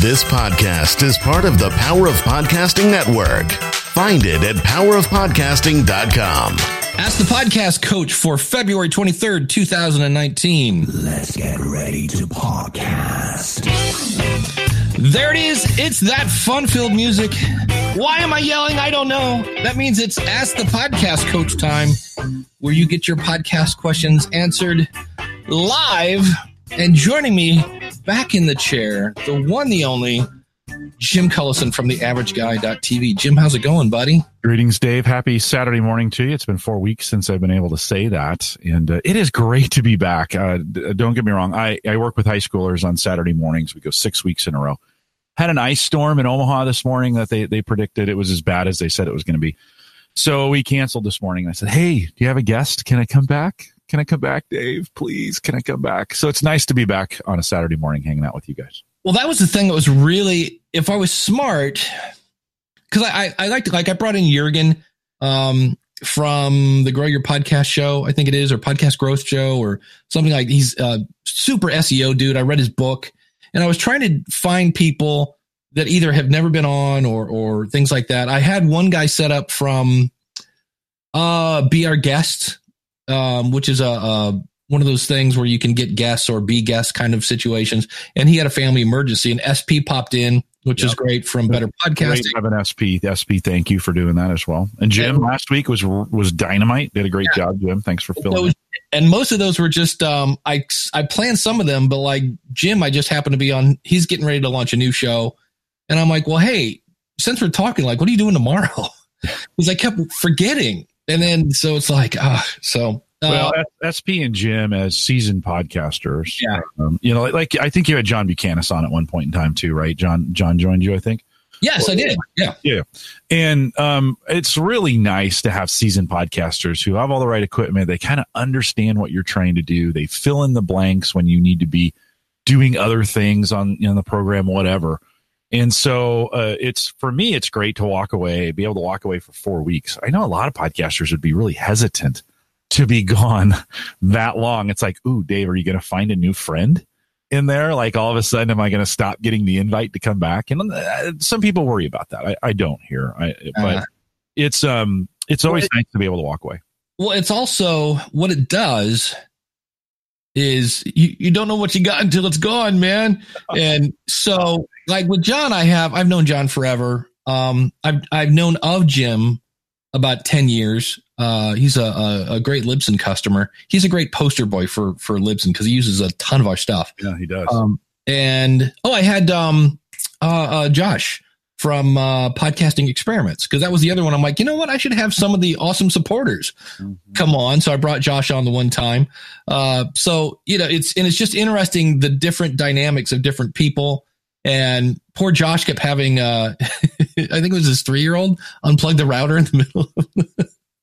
This podcast is part of the Power of Podcasting Network. Find it at powerofpodcasting.com. Ask the podcast coach for February 23rd, 2019. Let's get ready to podcast. There it is. It's that fun filled music. Why am I yelling? I don't know. That means it's Ask the Podcast Coach time, where you get your podcast questions answered live. And joining me back in the chair, the one, the only, Jim Collison from the averageguy.tv. Jim, how's it going, buddy? Greetings, Dave. Happy Saturday morning to you. It's been four weeks since I've been able to say that, and uh, it is great to be back. Uh, d- don't get me wrong. I, I work with high schoolers on Saturday mornings. We go six weeks in a row. Had an ice storm in Omaha this morning that they, they predicted it was as bad as they said it was going to be. So we canceled this morning. I said, Hey, do you have a guest? Can I come back? Can I come back, Dave? Please, can I come back? So it's nice to be back on a Saturday morning hanging out with you guys. Well, that was the thing that was really, if I was smart, because I, I, I like to, like, I brought in Jurgen um, from the Grow Your Podcast show, I think it is, or Podcast Growth Show, or something like He's a super SEO dude. I read his book and I was trying to find people that either have never been on or, or things like that. I had one guy set up from uh, Be Our Guest, um, which is a, a one of those things where you can get guests or be guests kind of situations. And he had a family emergency, and SP popped in, which is great from Better Great Podcasting. to have an SP. SP, thank you for doing that as well. And Jim And- last week was was dynamite. Did a great job, Jim. Thanks for filling. Those- and most of those were just um, I I planned some of them, but like Jim, I just happened to be on. He's getting ready to launch a new show, and I'm like, well, hey, since we're talking, like, what are you doing tomorrow? Because I kept forgetting, and then so it's like ah, so. Uh, Well, SP and Jim as seasoned podcasters. Yeah. Um, you know, like, like I think you had John Buchanan on at one point in time too, right? John John joined you, I think. yes, I did. Yeah. Yeah. And um, it's really nice to have seasoned podcasters who have all the right equipment. They kind of understand what you're trying to do. They fill in the blanks when you need to be doing other things on you know, the program, whatever. And so uh, it's for me, it's great to walk away, be able to walk away for four weeks. I know a lot of podcasters would be really hesitant to be gone that long. It's like, ooh, Dave, are you going to find a new friend? in there? Like all of a sudden, am I going to stop getting the invite to come back? And uh, some people worry about that. I, I don't here, I, but Uh. it's um, it's always Well, it- nice to be able to walk away. Well, it's also what it does is you, you don't know what you got until it's gone, man. And so like with John, I have I've known John forever. Um I've I've known of Jim about 10 years. Uh he's a, a, a great Libsyn customer. He's a great poster boy for for Libsyn because he uses a ton of our stuff. Yeah, he does. Um and oh I had um uh, uh Josh from uh podcasting experiments because that was the other one. I'm like, you know what? I should have some of the awesome supporters come on. So I brought Josh on the one time. Uh, so you know, it's and it's just interesting the different dynamics of different people. And poor Josh kept having, uh, I think it was his three year old unplug the router in the middle.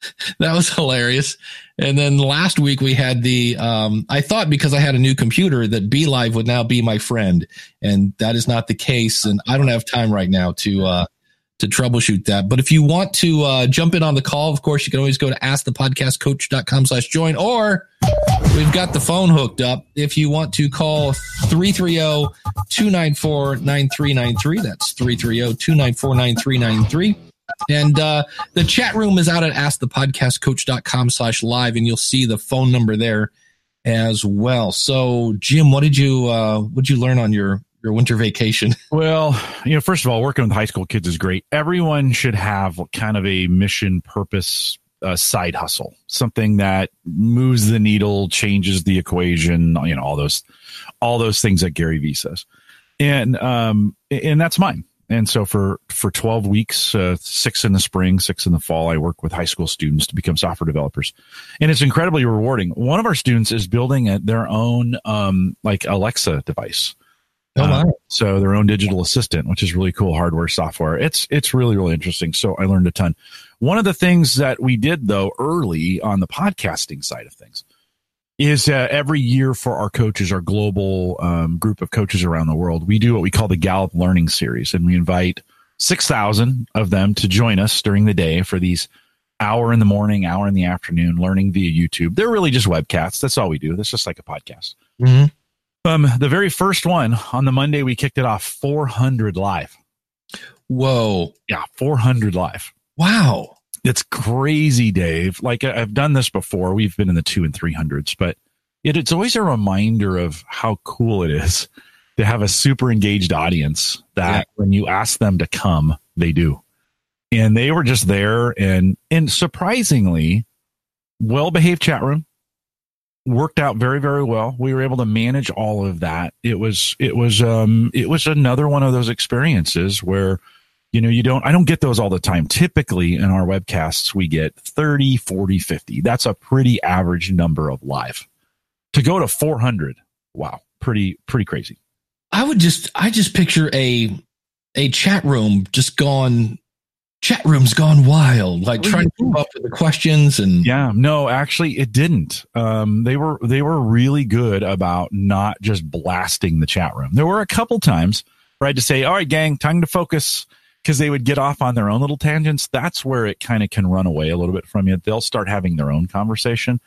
that was hilarious. And then last week we had the, um, I thought because I had a new computer that Be Live would now be my friend, and that is not the case. And I don't have time right now to, uh, to troubleshoot that. But if you want to uh, jump in on the call, of course, you can always go to askthepodcastcoach.com slash join, or we've got the phone hooked up. If you want to call 330-294-9393, that's 330-294-9393. And uh, the chat room is out at askthepodcastcoach.com slash live, and you'll see the phone number there as well. So, Jim, what did you uh, what did you learn on your your winter vacation? Well, you know, first of all, working with high school kids is great. Everyone should have kind of a mission purpose uh, side hustle, something that moves the needle, changes the equation, you know, all those, all those things that Gary Vee says. And, um, and that's mine. And so for, for 12 weeks, uh, six in the spring, six in the fall, I work with high school students to become software developers. And it's incredibly rewarding. One of our students is building a, their own, um, like Alexa device. Oh, Uh, so their own digital assistant, which is really cool hardware software. It's it's really really interesting. So I learned a ton. One of the things that we did though early on the podcasting side of things is uh, every year for our coaches, our global um, group of coaches around the world, we do what we call the Gallup Learning Series, and we invite six thousand of them to join us during the day for these hour in the morning, hour in the afternoon, learning via YouTube. They're really just webcasts. That's all we do. That's just like a podcast. Mhm. Um, the very first one on the Monday we kicked it off 400 live. Whoa. Yeah, 400 live. Wow. It's crazy, Dave. Like I've done this before. We've been in the two and three hundreds, but it, it's always a reminder of how cool it is to have a super engaged audience that Yeah. when you ask them to come, they do. And they were just there and and surprisingly well behaved chat room worked out very very well we were able to manage all of that it was it was um it was another one of those experiences where you know you don't i don't get those all the time. Typically in our webcasts we get 30 40 50 that's a pretty average number of live. To go to 400 wow pretty pretty crazy. I would just I just picture a a chat room just gone chat room's gone wild, like Oh, trying to keep up with the questions and Yeah, no, actually it didn't. Um, they were they were really good about not just blasting the chat room. There were a couple times where I had to say, "All right, gang, time to focus," because they would get off on their own little tangents. That's where it kind of can run away a little bit from you. They'll start having their own conversation,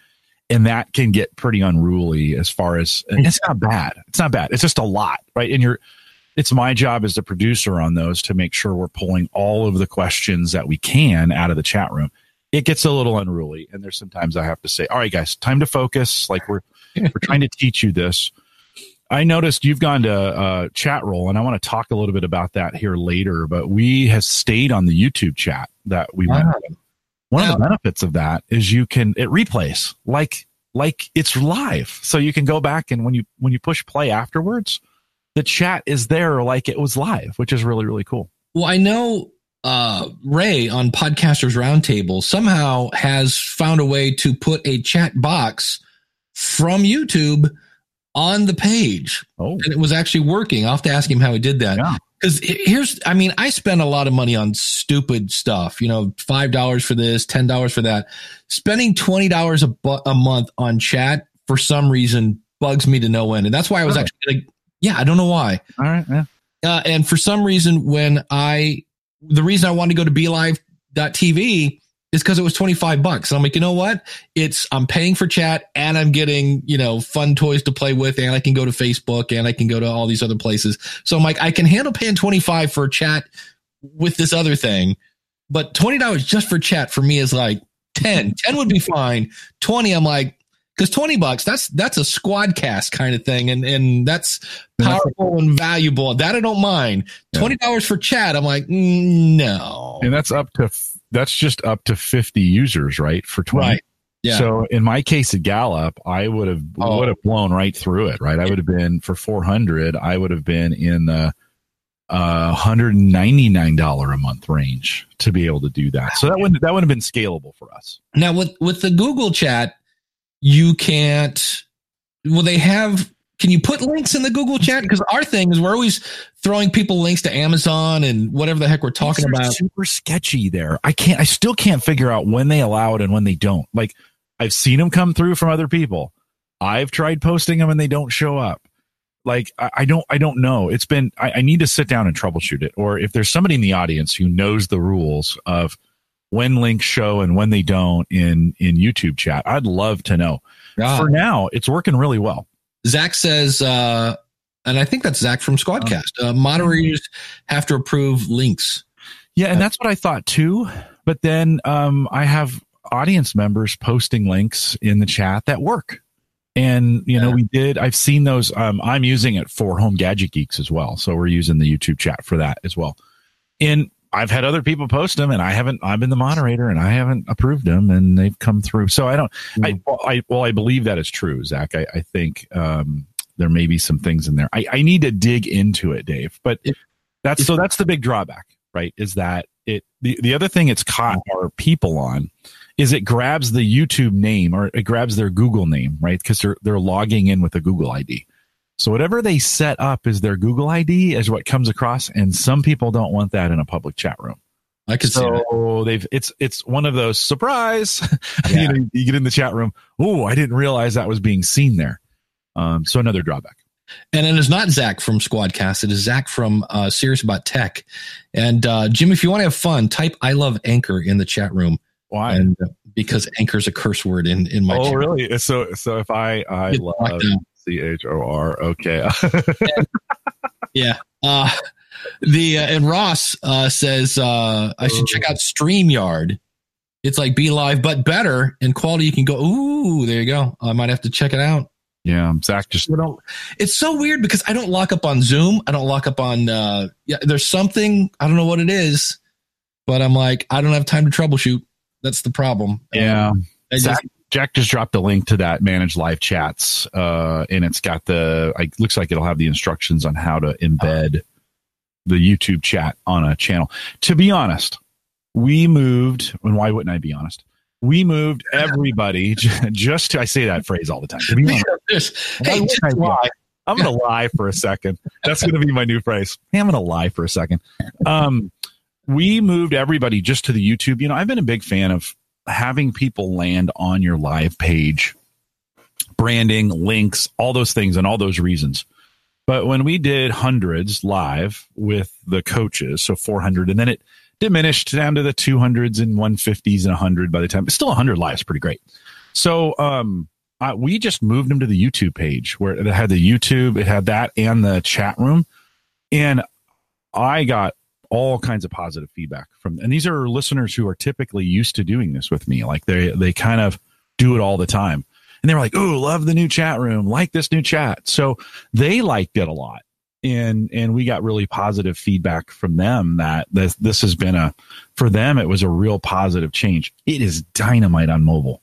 and that can get pretty unruly. As far as it's not bad. It's not bad. It's just a lot, right? And you're it's my job as the producer on those to make sure we're pulling all of the questions that we can out of the chat room it gets a little unruly and there's sometimes i have to say all right guys time to focus like we're we're trying to teach you this i noticed you've gone to uh, Chatroll and i want to talk a little bit about that here later but we have stayed on the youtube chat that we went Wow. with. one of the benefits of that is you can it replays like like it's live so you can go back and when you when you push play afterwards the chat is there like it was live which is really really cool Well, I know uh, Ray on Podcasters Roundtable somehow has found a way to put a chat box from YouTube on the page, oh and it was actually working. I'll have to ask him how he did that. Yeah. Because here's, I mean, I spend a lot of money on stupid stuff. You know, five dollars for this, ten dollars for that. Spending twenty dollars a bu- a month on chat for some reason bugs me to no end, and that's why I was actually, like, yeah, I don't know why. all right yeah Uh, and for some reason, when I, the reason I wanted to go to BeLive.tv is because it was 25 bucks. And I'm like, you know what? It's, I'm paying for chat and I'm getting, you know, fun toys to play with and I can go to Facebook and I can go to all these other places. So I'm like, I can handle paying 25 for chat with this other thing, but $20 just for chat for me is like 10, 10 would be fine. 20, I'm like, because 20 bucks, that's, that's a Squadcast kind of thing. And, and that's, powerful and valuable. That I don't mind. Twenty dollars for chat. I'm like, mm, no. and that's up to that's just up to 50 users right for 20 Right. Yeah. so in my case at gallup i would have Oh. would have blown right through it right i would have been for 400 i would have been in the uh 199 dollar a month range to be able to do that so that wouldn't that would have been scalable for us Now with with the Google chat, you can't. well they have? Can you put links in the Google chat? Because our thing is we're always throwing people links to Amazon and whatever the heck we're talking about. super sketchy there i can't i still can't figure out when they allow it and when they don't like i've seen them come through from other people i've tried posting them and they don't show up like I, I don't I don't know. It's been I, I need to sit down and troubleshoot it. Or if there's somebody in the audience who knows the rules of when links show and when they don't in in YouTube chat, I'd love to know. Ah, For now, it's working really well. Zach says, uh, and I think that's Zach from Squadcast. Uh, moderators have to approve links. Yeah, and that's what I thought too. But then um, I have audience members posting links in the chat that work. And you know, we did. I've seen those. Um, I'm using it for Home Gadget Geeks as well, so we're using the YouTube chat for that as well. And I've had other people post them, and I haven't. I've been the moderator, and I haven't approved them, and they've come through. So I don't. I, well, I well, I believe that is true, Zach. I, I think um, there may be some things in there. I, I need to dig into it, Dave. But that's so. That's the big drawback, right? Is that it? The the other thing it's caught our people on is it grabs the YouTube name or it grabs their Google name, right? Because they're they're logging in with a Google ID. So whatever they set up as their Google ID is what comes across, and some people don't want that in a public chat room. I could see that. So they've it's it's one of those surprise. Yeah. you, know, you get in the chat room. Oh, I didn't realize that was being seen there. Um, so another drawback. And it is not Zach from Squadcast. It is Zach from uh, Serious About Tech. And uh, Jim, if you want to have fun, type "I love Anchor" in the chat room, Why? and uh, because Anchor's a curse word in in my oh, chat. really? So so if I I Get love. C H O R. Okay. Yeah. Uh, the uh, and Ross uh, says uh, I should check out StreamYard. It's like Be Live, but better in quality. You can go. Ooh, there you go. I might have to check it out. yeah. Zach just It's so weird because I don't lock up on Zoom. I don't lock up on. Uh, yeah, there's something I don't know what it is, but I'm like I don't have time to troubleshoot. That's the problem. yeah. Um, I just- Zach, Jack just dropped a link to that manage live chats, uh, and it's got the. It looks like it'll have the instructions on how to embed the YouTube chat on a channel. To be honest, we moved, and why wouldn't I be honest? We moved everybody just to. I say that phrase all the time. To be honest, hey, I lie. I'm gonna lie for a second. That's gonna be my new phrase. Hey, I'm gonna lie for a second. Um, we moved everybody just to the YouTube. You know, I've been a big fan of having people land on your live page, branding, links, all those things, and all those reasons. But when we did hundreds live with the coaches, so 400, and then it diminished down to the 200s and 150s and 100 by the time, but still 100 lives, pretty great. So, um, we just moved them to the YouTube page where it had the YouTube, it had that and the chat room. And I got all kinds of positive feedback from, and these are listeners who are typically used to doing this with me. Like they, they kind of do it all the time. And they were like, Oh, love the new chat room, like this new chat. So they liked it a lot. And, and we got really positive feedback from them that this, this has been a, for them, it was a real positive change. It is dynamite on mobile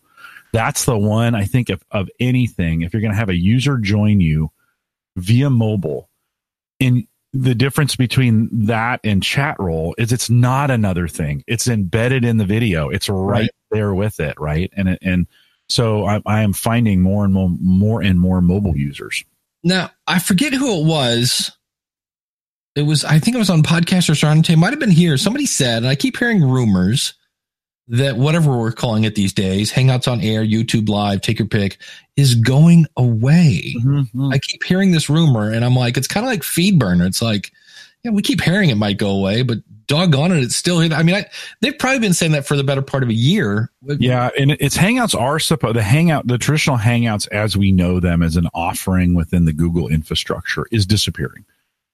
that's the one I think of, of anything. If you're going to have a user join you via mobile, and the difference between that and Chatroll is it's not another thing. It's embedded in the video. It's right, Right. there with it, right? And and so I, I am finding more and more more and more mobile users. Now, I forget who it was. It was, I think it was on Podcasters Roundtable. It might have been here. Somebody said, and I keep hearing rumors that whatever we're calling it these days, Hangouts on Air, YouTube Live, take your pick, is going away. Mm-hmm. I keep hearing this rumor, and I'm like, it's kind of like FeedBurner. It's like, yeah, we keep hearing it might go away, but doggone it, it's still here. I mean, I, they've probably been saying that for the better part of a year. Yeah, and it's Hangouts are supposed the Hangout the traditional Hangouts as we know them as an offering within the Google infrastructure is disappearing.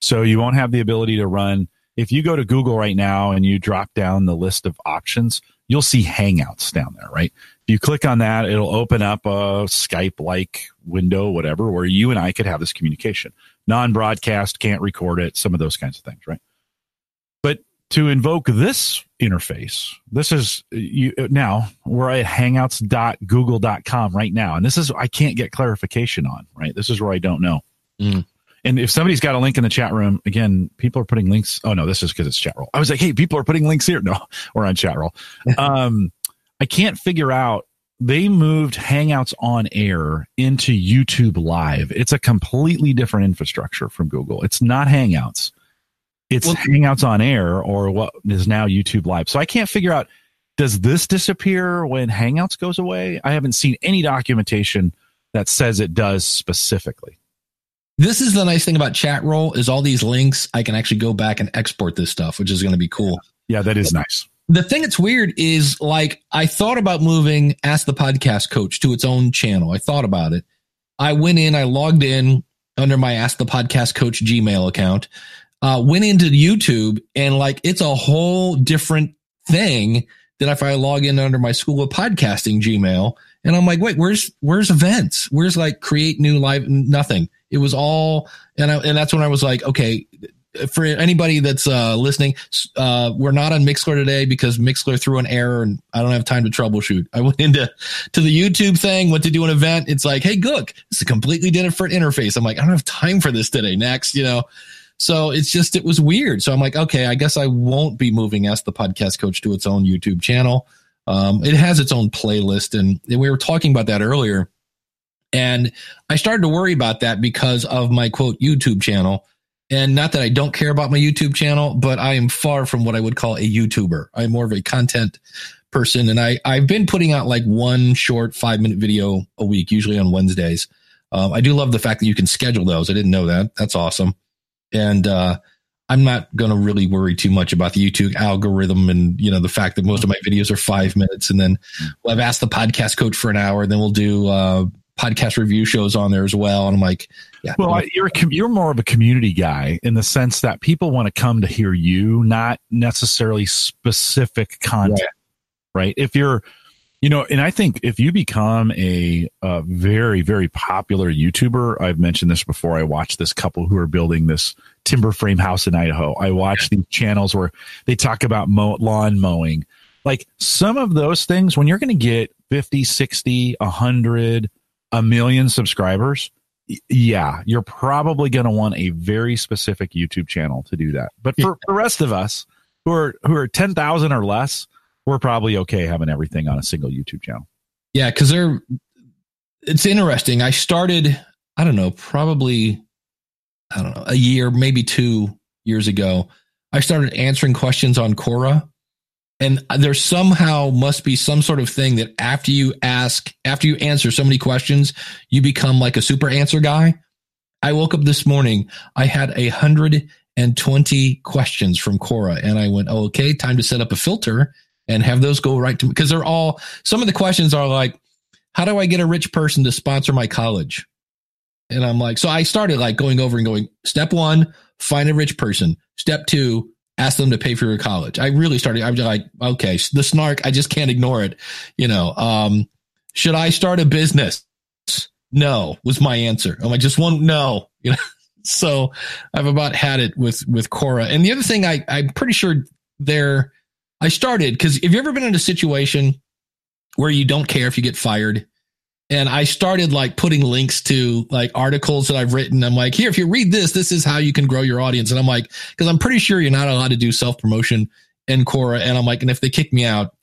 So you won't have the ability to run if you go to Google right now and you drop down the list of options, you'll see Hangouts down there, right? If you click on that, it'll open up a Skype like window, whatever, where you and I could have this communication. Non broadcast, can't record it, some of those kinds of things, right? But to invoke this interface, this is you now we're at hangouts.google.com right now. And this is, I can't get clarification on, right? This is where I don't know. Mm. And if somebody's got a link in the chat room, again, people are putting links. Oh no, this is because it's Chatroll. I was like, hey, people are putting links here. No, we're on Chatroll. um, I can't figure out. They moved Hangouts on air into YouTube Live. It's a completely different infrastructure from Google. It's not Hangouts. It's Well- Hangouts on air or what is now YouTube Live. So I can't figure out does this disappear when Hangouts goes away? I haven't seen any documentation that says it does specifically. This is the nice thing about chat roll is all these links. I can actually go back and export this stuff, which is going to be cool. Yeah, that is nice. The thing that's weird is like I thought about moving Ask the Podcast Coach to its own channel. I thought about it. I went in, I logged in under my Ask the Podcast Coach Gmail account, uh, went into YouTube, and like it's a whole different thing than if I log in under my School of Podcasting Gmail. And I'm like, wait, where's where's events? Where's like create new live? Nothing. It was all, and I, and that's when I was like, okay, for anybody that's uh, listening, uh, we're not on Mixlr today because Mixlr threw an error and I don't have time to troubleshoot. I went into to the YouTube thing, went to do an event. It's like, hey, look, it's a completely different interface. I'm like, I don't have time for this today. Next, you know. So it's just it was weird. So I'm like, okay, I guess I won't be moving Ask the Podcast Coach to its own YouTube channel. Um, it has its own playlist, and, we were talking about that earlier. And I started to worry about that because of my quote YouTube channel. And not that I don't care about my YouTube channel, but I am far from what I would call a YouTuber. I'm more of a content person. And I, I've been putting out like one short five minute video a week, usually on Wednesdays. Um, I do love the fact that you can schedule those. I didn't know that. That's awesome. And, uh, I'm not going to really worry too much about the YouTube algorithm and, you know, the fact that most of my videos are five minutes. And then we'll have asked the podcast coach for an hour. And then we'll do, uh, podcast review shows on there as well. And I'm like, yeah. Well, I, you're com- you're more of a community guy in the sense that people want to come to hear you, not necessarily specific content, right? right? If you're, you know, and I think if you become a, a very very popular YouTuber, I've mentioned this before. I watched this couple who are building this timber frame house in Idaho. I watch these channels where they talk about mow, lawn mowing. Like some of those things, when you're going to get 50, 60, 100, a million subscribers, yeah, you're probably going to want a very specific YouTube channel to do that. But for the rest of us who are who are 10,000 or less, we're probably okay having everything on a single YouTube channel. Yeah, cuz they're it's interesting. I started, I don't know, probably I don't know, a year, maybe 2 years ago. I started answering questions on Quora and there somehow must be some sort of thing that after you ask after you answer so many questions you become like a super answer guy i woke up this morning i had a hundred and twenty questions from Quora, and I went, oh, "Okay, time to set up a filter and have those go right to me." Because they're all some of the questions are like, "How do I get a rich person to sponsor my college?" And I'm like, so I started like going over and going. Step one, find a rich person. Step two, ask them to pay for your college. I really started, I'm just like, okay, the snark, I just can't ignore it. You know, um, should I start a business? No, was my answer. I'm like, just one, no, you know, so I've about had it with, with Quora. And the other thing I, I'm pretty sure there, I started because have you ever been in a situation where you don't care if you get fired? and I started like putting links to like articles that I've written. I'm like, here, if you read this, this is how you can grow your audience. And I'm like, because I'm pretty sure you're not allowed to do self promotion in Quora. And I'm like, and if they kick me out,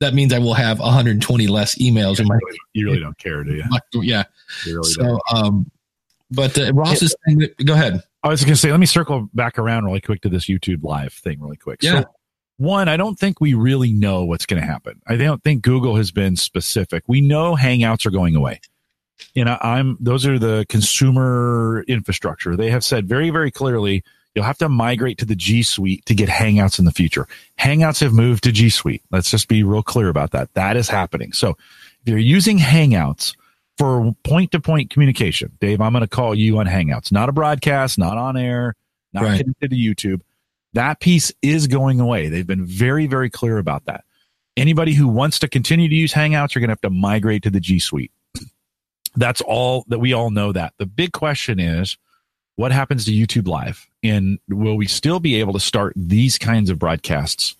that means I will have 120 less emails. in my, you really don't care, do you? Yeah. You really so, um, but uh, Ross is saying, go ahead. I was going to say, let me circle back around really quick to this YouTube live thing, really quick. Yeah. So, one, I don't think we really know what's going to happen. I don't think Google has been specific. We know Hangouts are going away. You know, I'm those are the consumer infrastructure. They have said very, very clearly you'll have to migrate to the G Suite to get Hangouts in the future. Hangouts have moved to G Suite. Let's just be real clear about that. That is happening. So if you're using Hangouts for point to point communication, Dave, I'm going to call you on Hangouts, not a broadcast, not on air, not right. connected to YouTube that piece is going away. They've been very, very clear about that. Anybody who wants to continue to use Hangouts you're going to have to migrate to the G Suite. That's all that we all know that. The big question is what happens to YouTube Live? And will we still be able to start these kinds of broadcasts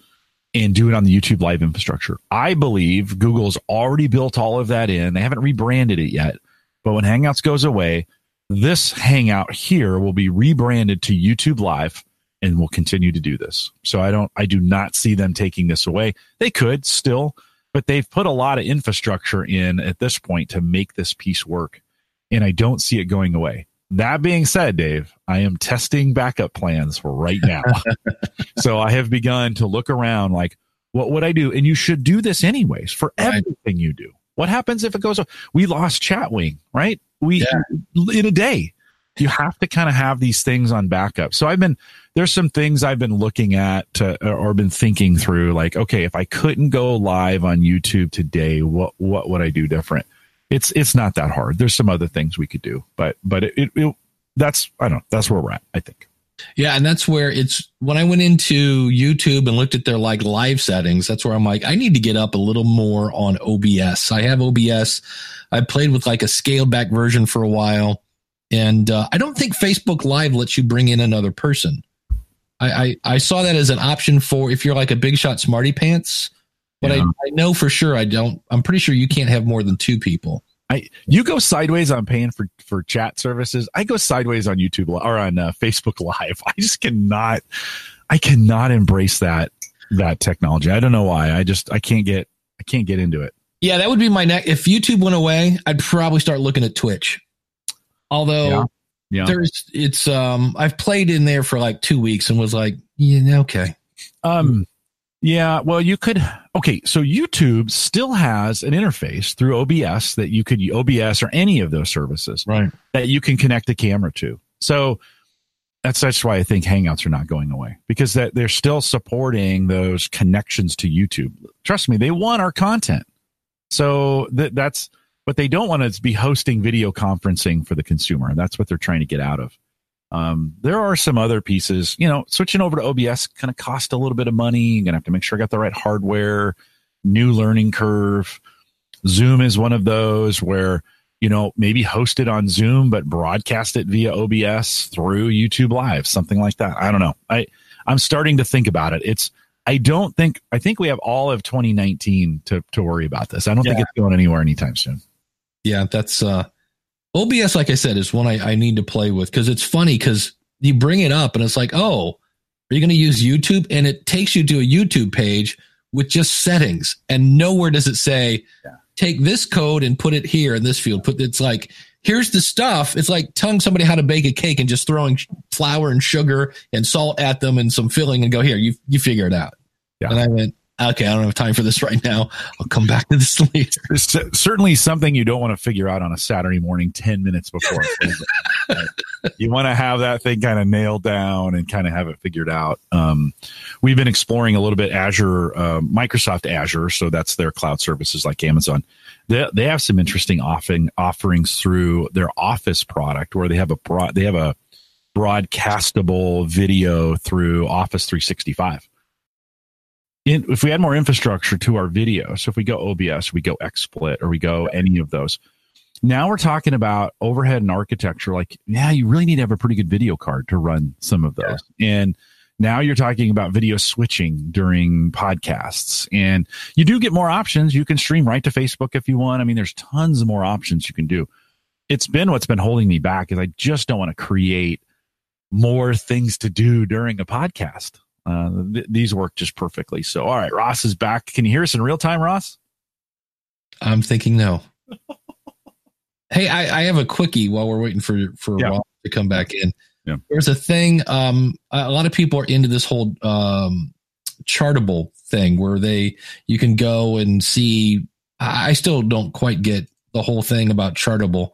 and do it on the YouTube Live infrastructure? I believe Google's already built all of that in. They haven't rebranded it yet. But when Hangouts goes away, this Hangout here will be rebranded to YouTube Live and will continue to do this. So I don't, I do not see them taking this away. They could still, but they've put a lot of infrastructure in at this point to make this piece work. And I don't see it going away. That being said, Dave, I am testing backup plans for right now. so I have begun to look around like, what would I do? And you should do this anyways for everything you do. What happens if it goes? We lost Chatwing, right? We yeah. in a day you have to kind of have these things on backup. So I've been there's some things I've been looking at to, or been thinking through like okay, if I couldn't go live on YouTube today, what what would I do different? It's it's not that hard. There's some other things we could do, but but it, it, it that's I don't know, that's where we're at, I think. Yeah, and that's where it's when I went into YouTube and looked at their like live settings, that's where I'm like, I need to get up a little more on OBS. I have OBS. I played with like a scaled back version for a while and uh, I don't think Facebook Live lets you bring in another person. I, I, I, saw that as an option for if you're like a big shot smarty pants, but yeah. I, I know for sure I don't. I'm pretty sure you can't have more than two people. I you go sideways on paying for for chat services. I go sideways on YouTube or on uh, Facebook Live. I just cannot. I cannot embrace that that technology. I don't know why. I just I can't get I can't get into it. Yeah, that would be my next. If YouTube went away, I'd probably start looking at Twitch. Although yeah. Yeah. there's it's um I've played in there for like two weeks and was like, yeah, okay. Um yeah, well you could okay, so YouTube still has an interface through OBS that you could OBS or any of those services right that you can connect the camera to. So that's that's why I think Hangouts are not going away because that they're still supporting those connections to YouTube. Trust me, they want our content. So that that's but they don't want to be hosting video conferencing for the consumer. And that's what they're trying to get out of. Um, there are some other pieces, you know, switching over to OBS kind of cost a little bit of money. You're going to have to make sure I got the right hardware, new learning curve. Zoom is one of those where, you know, maybe host it on Zoom, but broadcast it via OBS through YouTube Live, something like that. I don't know. I, I'm starting to think about it. It's, I don't think, I think we have all of 2019 to, to worry about this. I don't yeah. think it's going anywhere anytime soon. Yeah, that's, uh, OBS, like I said, is one I, I need to play with because it's funny because you bring it up and it's like, oh, are you going to use YouTube? And it takes you to a YouTube page with just settings, and nowhere does it say, yeah. take this code and put it here in this field. Put it's like, here's the stuff. It's like telling somebody how to bake a cake and just throwing flour and sugar and salt at them and some filling and go here. You you figure it out. Yeah. And I went, okay, I don't have time for this right now. I'll come back to this later. It's certainly something you don't want to figure out on a Saturday morning, 10 minutes before. you want to have that thing kind of nailed down and kind of have it figured out. Um, we've been exploring a little bit Azure, uh, Microsoft Azure. So that's their cloud services like Amazon. They, they have some interesting offering, offerings through their office product where they have a broad, they have a broadcastable video through Office 365 in, if we add more infrastructure to our video, so if we go OBS, we go XSplit, or we go any of those, now we're talking about overhead and architecture. Like, yeah, you really need to have a pretty good video card to run some of those. Yeah. And now you're talking about video switching during podcasts, and you do get more options. You can stream right to Facebook if you want. I mean, there's tons of more options you can do. It's been what's been holding me back is I just don't want to create more things to do during a podcast. Uh, th- these work just perfectly. So, all right, Ross is back. Can you hear us in real time, Ross? I'm thinking no. hey, I, I, have a quickie while we're waiting for for yeah. Ross to come back in. Yeah. There's a thing. Um, a lot of people are into this whole um, chartable thing where they you can go and see. I still don't quite get the whole thing about chartable.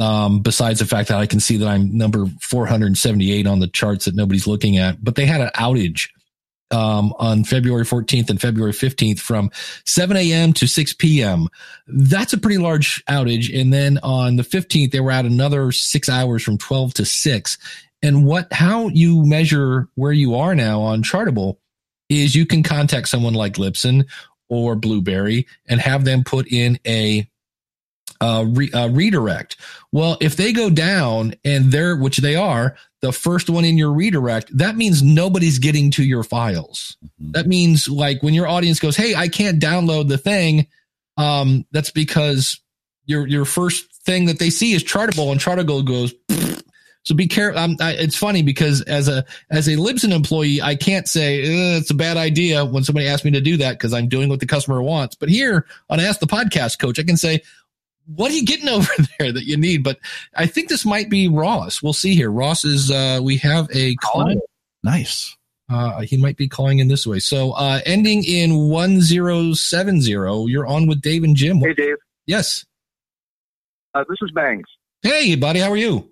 Um, besides the fact that I can see that I'm number 478 on the charts that nobody's looking at, but they had an outage um, on February 14th and February 15th from 7 a.m. to 6 p.m. That's a pretty large outage. And then on the 15th, they were at another six hours from 12 to 6. And what, how you measure where you are now on Chartable is you can contact someone like Libsyn or Blubrry and have them put in a uh, re, uh, redirect. Well, if they go down and they're, which they are, the first one in your redirect, that means nobody's getting to your files. Mm-hmm. That means like when your audience goes, Hey, I can't download the thing. Um, that's because your, your first thing that they see is chartable and chartable goes, so be careful. Um, it's funny because as a as a Libsyn employee, I can't say it's a bad idea when somebody asks me to do that because I'm doing what the customer wants. But here on Ask the Podcast Coach, I can say, what are you getting over there that you need? But I think this might be Ross. We'll see here. Ross is, uh, we have a call. Nice. Uh, he might be calling in this way. So, uh, ending in 1070, you're on with Dave and Jim. Hey, Dave. Yes. Uh, this is Bangs. Hey, buddy. How are you?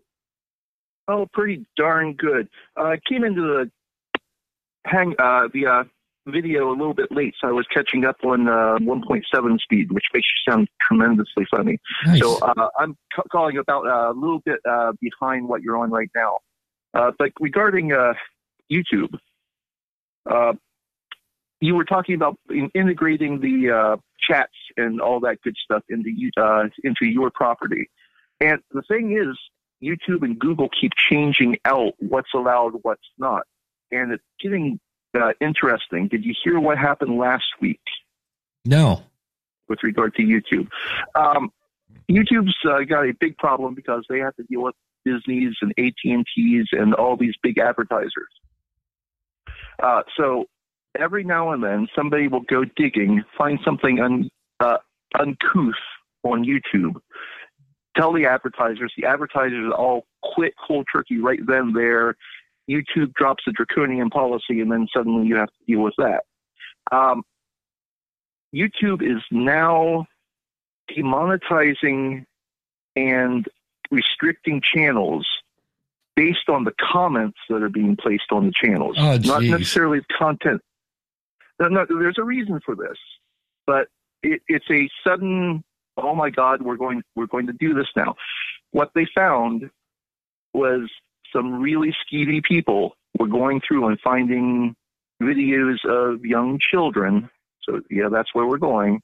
Oh, pretty darn good. Uh, I came into the hang, uh, the, uh, video a little bit late, so I was catching up on uh, 1.7 speed, which makes you sound tremendously funny. Nice. So uh, I'm c- calling about uh, a little bit uh, behind what you're on right now. Uh, but regarding uh, YouTube, you were talking about in- integrating the chats and all that good stuff into into your property. And the thing is, YouTube and Google keep changing out what's allowed, what's not, and it's getting uh, interesting. Did you hear what happened last week? No. With regard to YouTube, um, YouTube's uh, got a big problem because they have to deal with Disney's and AT and T's and all these big advertisers. Uh, so every now and then, somebody will go digging, find something un, uh, uncouth on YouTube. Tell the advertisers. The advertisers all quit cold turkey right then there YouTube drops a draconian policy, and then suddenly you have to deal with that. Um, YouTube is now demonetizing and restricting channels based on the comments that are being placed on the channels, oh, not necessarily the content. No, no, there's a reason for this, but it, it's a sudden oh my God, we're going we're going to do this now. What they found was some really skeevy people were going through and finding videos of young children. So yeah, that's where we're going.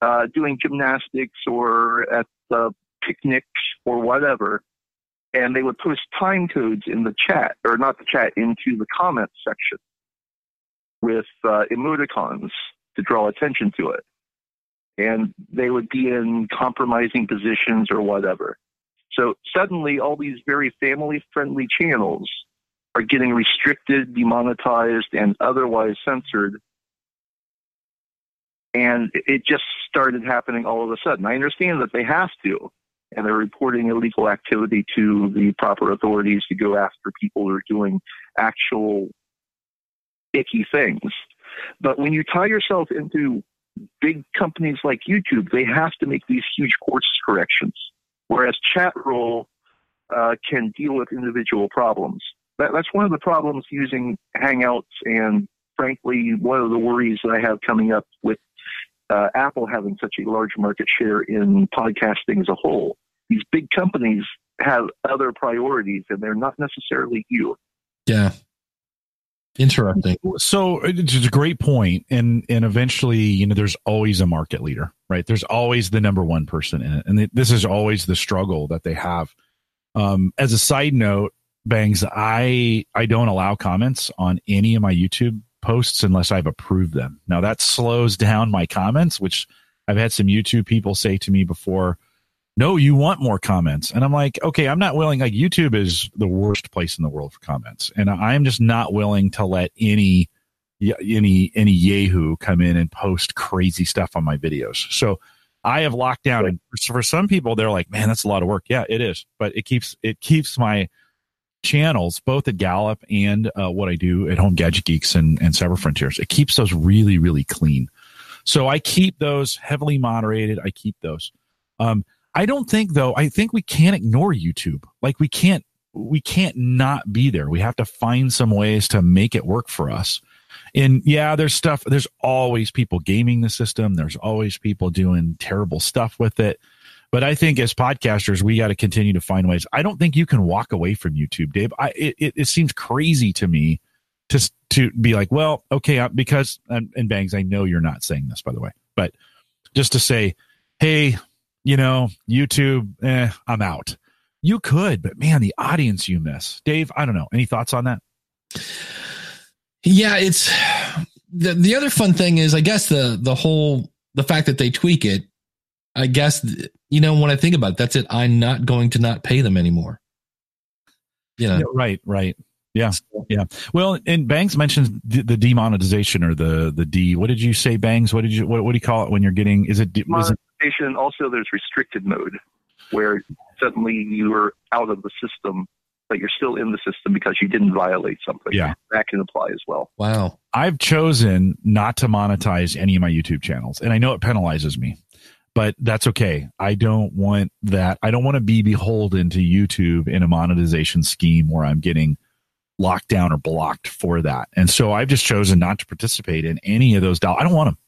Uh, doing gymnastics or at the picnics or whatever, and they would post time codes in the chat or not the chat into the comments section with uh, emoticons to draw attention to it and they would be in compromising positions or whatever. So suddenly, all these very family friendly channels are getting restricted, demonetized, and otherwise censored. And it just started happening all of a sudden. I understand that they have to, and they're reporting illegal activity to the proper authorities to go after people who are doing actual icky things. But when you tie yourself into big companies like YouTube, they have to make these huge course corrections, whereas Chatroll uh, can deal with individual problems. That, that's one of the problems using Hangouts, and frankly, one of the worries that I have coming up with uh, Apple having such a large market share in podcasting as a whole. These big companies have other priorities, and they're not necessarily you. Yeah, Interesting. So it's a great point, and and eventually, you know, there's always a market leader, right? There's always the number one person in it, and this is always the struggle that they have. Um, as a side note, bangs, I I don't allow comments on any of my YouTube posts unless I've approved them. Now that slows down my comments, which I've had some YouTube people say to me before no, you want more comments. And I'm like, okay, I'm not willing. Like YouTube is the worst place in the world for comments. And I'm just not willing to let any, any, any Yahoo come in and post crazy stuff on my videos. So I have locked down. And for some people, they're like, man, that's a lot of work. Yeah, it is. But it keeps, it keeps my channels, both at Gallup and uh, what I do at Home Gadget Geeks and, and Cyber Frontiers. It keeps those really, really clean. So I keep those heavily moderated. I keep those. Um, I don't think though, I think we can't ignore YouTube. Like we can't, we can't not be there. We have to find some ways to make it work for us. And yeah, there's stuff, there's always people gaming the system. There's always people doing terrible stuff with it. But I think as podcasters, we got to continue to find ways. I don't think you can walk away from YouTube, Dave. I, it, it, seems crazy to me to, to be like, well, okay, because, and, and bangs, I know you're not saying this, by the way, but just to say, hey, you know, YouTube, eh, I'm out. You could, but man, the audience you miss. Dave, I don't know. Any thoughts on that? Yeah, it's the the other fun thing is I guess the the whole the fact that they tweak it, I guess you know when I think about it, that's it. I'm not going to not pay them anymore. You know? Yeah, right, right. Yeah, yeah. Well, and Bangs mentions the, the, demonetization or the the D. What did you say, Bangs? What did you what, what do you call it when you're getting? Is it, is it also, there's restricted mode, where suddenly you are out of the system, but you're still in the system because you didn't violate something. Yeah, that can apply as well. Wow. I've chosen not to monetize any of my YouTube channels, and I know it penalizes me, but that's okay. I don't want that. I don't want to be beholden to YouTube in a monetization scheme where I'm getting locked down or blocked for that. And so I've just chosen not to participate in any of those dollars. I don't want them.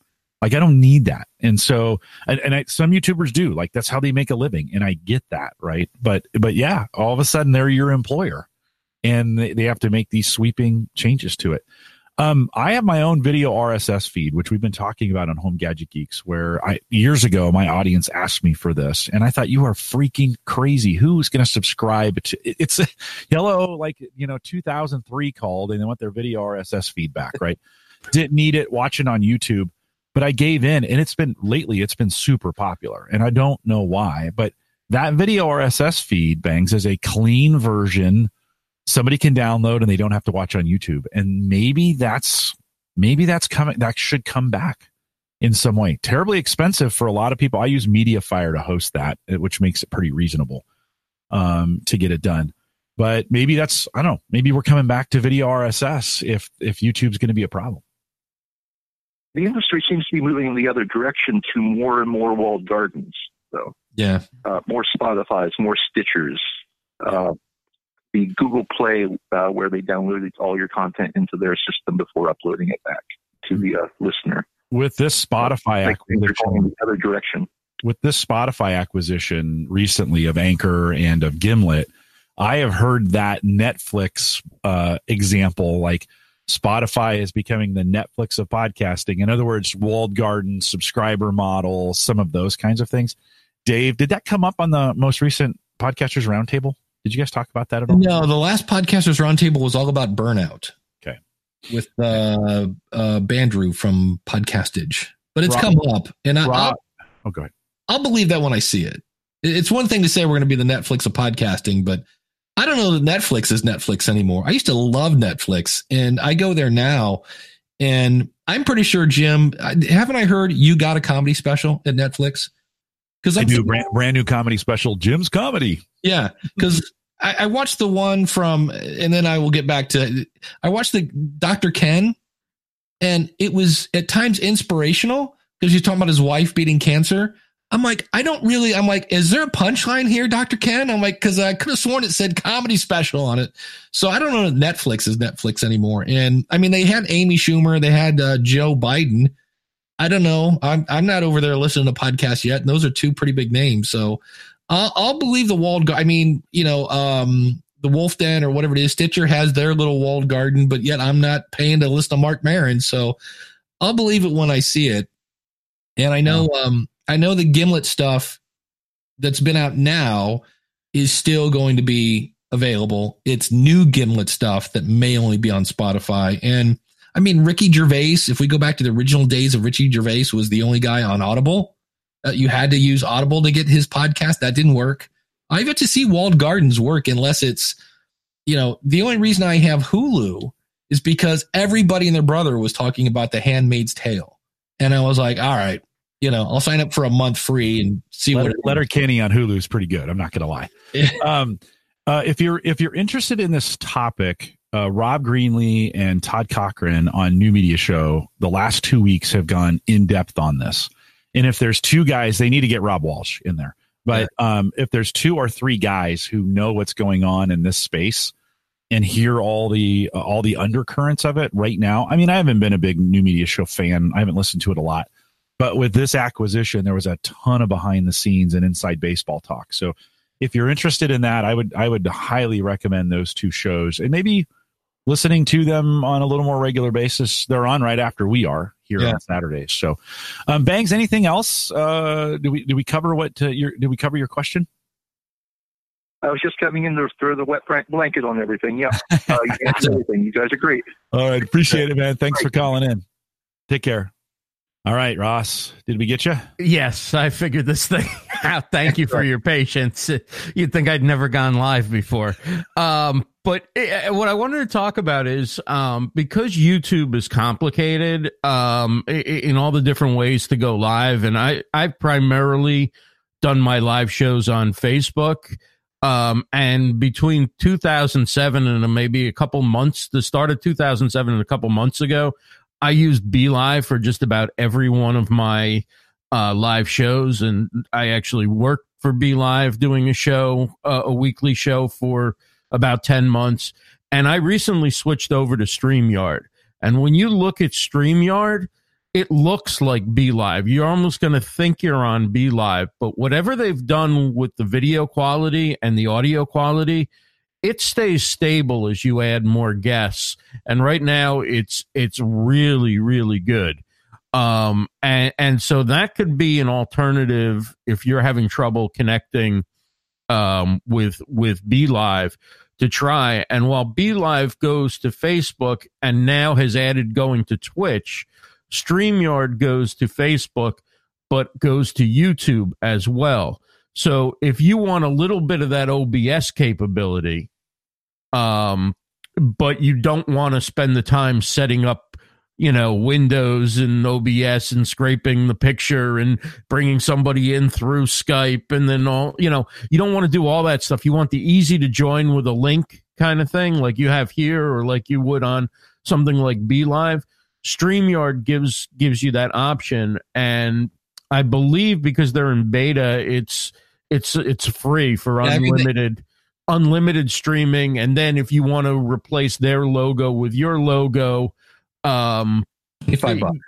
Like I don't need that. And so, and, and I, some YouTubers do like, that's how they make a living. And I get that. Right. But, but yeah, all of a sudden they're your employer and they, they have to make these sweeping changes to it. Um, I have my own video RSS feed, which we've been talking about on Home Gadget Geeks, where I years ago my audience asked me for this, and I thought you are freaking crazy. Who's going to subscribe to? It's hello, like you know, 2003 called and they want their video RSS feedback, right? Didn't need it. Watching on YouTube but I gave in and it's been lately, it's been super popular and I don't know why, but that video RSS feed bangs is a clean version somebody can download and they don't have to watch on YouTube. And maybe that's, maybe that's coming, that should come back in some way. Terribly expensive for a lot of people. I use Mediafire to host that, which makes it pretty reasonable um, to get it done. But maybe that's I don't know. Maybe we're coming back to video RSS if if YouTube's going to be a problem the industry seems to be moving in the other direction to more and more walled gardens. So yeah, uh, more Spotify's, more Stitchers, uh, the Google Play uh, where they downloaded all your content into their system before uploading it back to the uh, listener. With this Spotify acquisition, the other direction. with this Spotify acquisition recently of Anchor and of Gimlet, I have heard that Netflix uh, example, like Spotify is becoming the Netflix of podcasting. In other words, walled garden subscriber model, some of those kinds of things. Dave, did that come up on the most recent Podcasters Roundtable? Did you guys talk about that at all? No, the last Podcasters Roundtable was all about burnout. Okay. With uh, uh, Bandrew from Podcastage. But it's Rob- come up, and I, Rob- I'll, oh, go ahead. I'll believe that when I see it. It- It's one thing to say we're going to be the Netflix of podcasting, but I don't know that Netflix is Netflix anymore. I used to love Netflix, and I go there now, and I'm pretty sure Jim, haven't I heard you got a comedy special at Netflix? Because I do brand, brand new comedy special, Jim's Comedy. yeah, because I, I watched the one from, and then I will get back to. I watched the Dr. Ken, and it was at times inspirational because he's talking about his wife beating cancer. I'm like, I don't really. I'm like, is there a punchline here, Dr. Ken? I'm like, because I could have sworn it said comedy special on it. So I don't know that Netflix is Netflix anymore. And I mean, they had Amy Schumer, they had uh, Joe Biden. I don't know. I'm I'm not over there listening to podcasts yet. And those are two pretty big names. So I'll, I'll believe the walled. Gar- I mean, you know, um, the Wolf Den or whatever it is. Stitcher has their little walled garden, but yet I'm not paying to listen to Marc Maron. So I'll believe it when I see it. And I know, um, I know the Gimlet stuff that's been out now is still going to be available. It's new Gimlet stuff that may only be on Spotify. And I mean, Ricky Gervais, if we go back to the original days of Ricky Gervais, was the only guy on Audible. Uh, you had to use Audible to get his podcast. That didn't work. I've yet to see Walled Gardens work unless it's, you know, the only reason I have Hulu is because everybody and their brother was talking about The Handmaid's Tale. And I was like, all right, you know, I'll sign up for a month free and see Letter, what. Letterkenny on Hulu is pretty good. I'm not going to lie. um, uh, if you're if you're interested in this topic, uh, Rob Greenlee and Todd Cochran on New Media Show the last two weeks have gone in depth on this. And if there's two guys, they need to get Rob Walch in there. But um, if there's two or three guys who know what's going on in this space and hear all the uh, all the undercurrents of it right now, I mean, I haven't been a big New Media Show fan. I haven't listened to it a lot. But with this acquisition, there was a ton of behind the scenes and inside baseball talk. So if you're interested in that, I would I would highly recommend those two shows and maybe listening to them on a little more regular basis. They're on right after we are here Yeah. on Saturdays. So, um, Bangs, anything else? Uh, do we do we cover what uh, your did we cover your question? I was just coming in to throw the wet blanket on everything. Yeah, uh, you everything. You guys are great. All right, appreciate it, man. Thanks for calling in. Take care. All right, Ross, did we get you? Yes, I figured this thing out. Thank you for your patience. You'd think I'd never gone live before. Um, but eh, what I wanted to talk about is um, because YouTube is complicated um, i- i- in all the different ways to go live, and I I've primarily done my live shows on Facebook. Um, and between 2007 and maybe a couple months, the start of 2007 and a couple months ago, I used BeLive for just about every one of my uh, live shows, and I actually worked for BeLive doing a show, uh, a weekly show for about ten months. And I recently switched over to StreamYard. And when you look at StreamYard, it looks like BeLive. You're almost going to think you're on BeLive, but whatever they've done with the video quality and the audio quality, it stays stable as you add more guests. And right now it's it's really really good. Um and and so that could be an alternative if you're having trouble connecting um with with BeLive to try. And while BeLive goes to Facebook and now has added going to Twitch StreamYard goes to Facebook but goes to YouTube as well. So if you want a little bit of that OBS capability um but you don't want to spend the time setting up you know windows and obs and scraping the picture and bringing somebody in through skype and then all you know you don't want to do all that stuff. You want the easy to join with a link kind of thing like you have here or like you would on something like b live streamyard gives gives you that option and i believe because they're in beta it's it's it's free for Yeah, I mean, unlimited streaming and then if you want to replace their logo with your logo um Five bucks.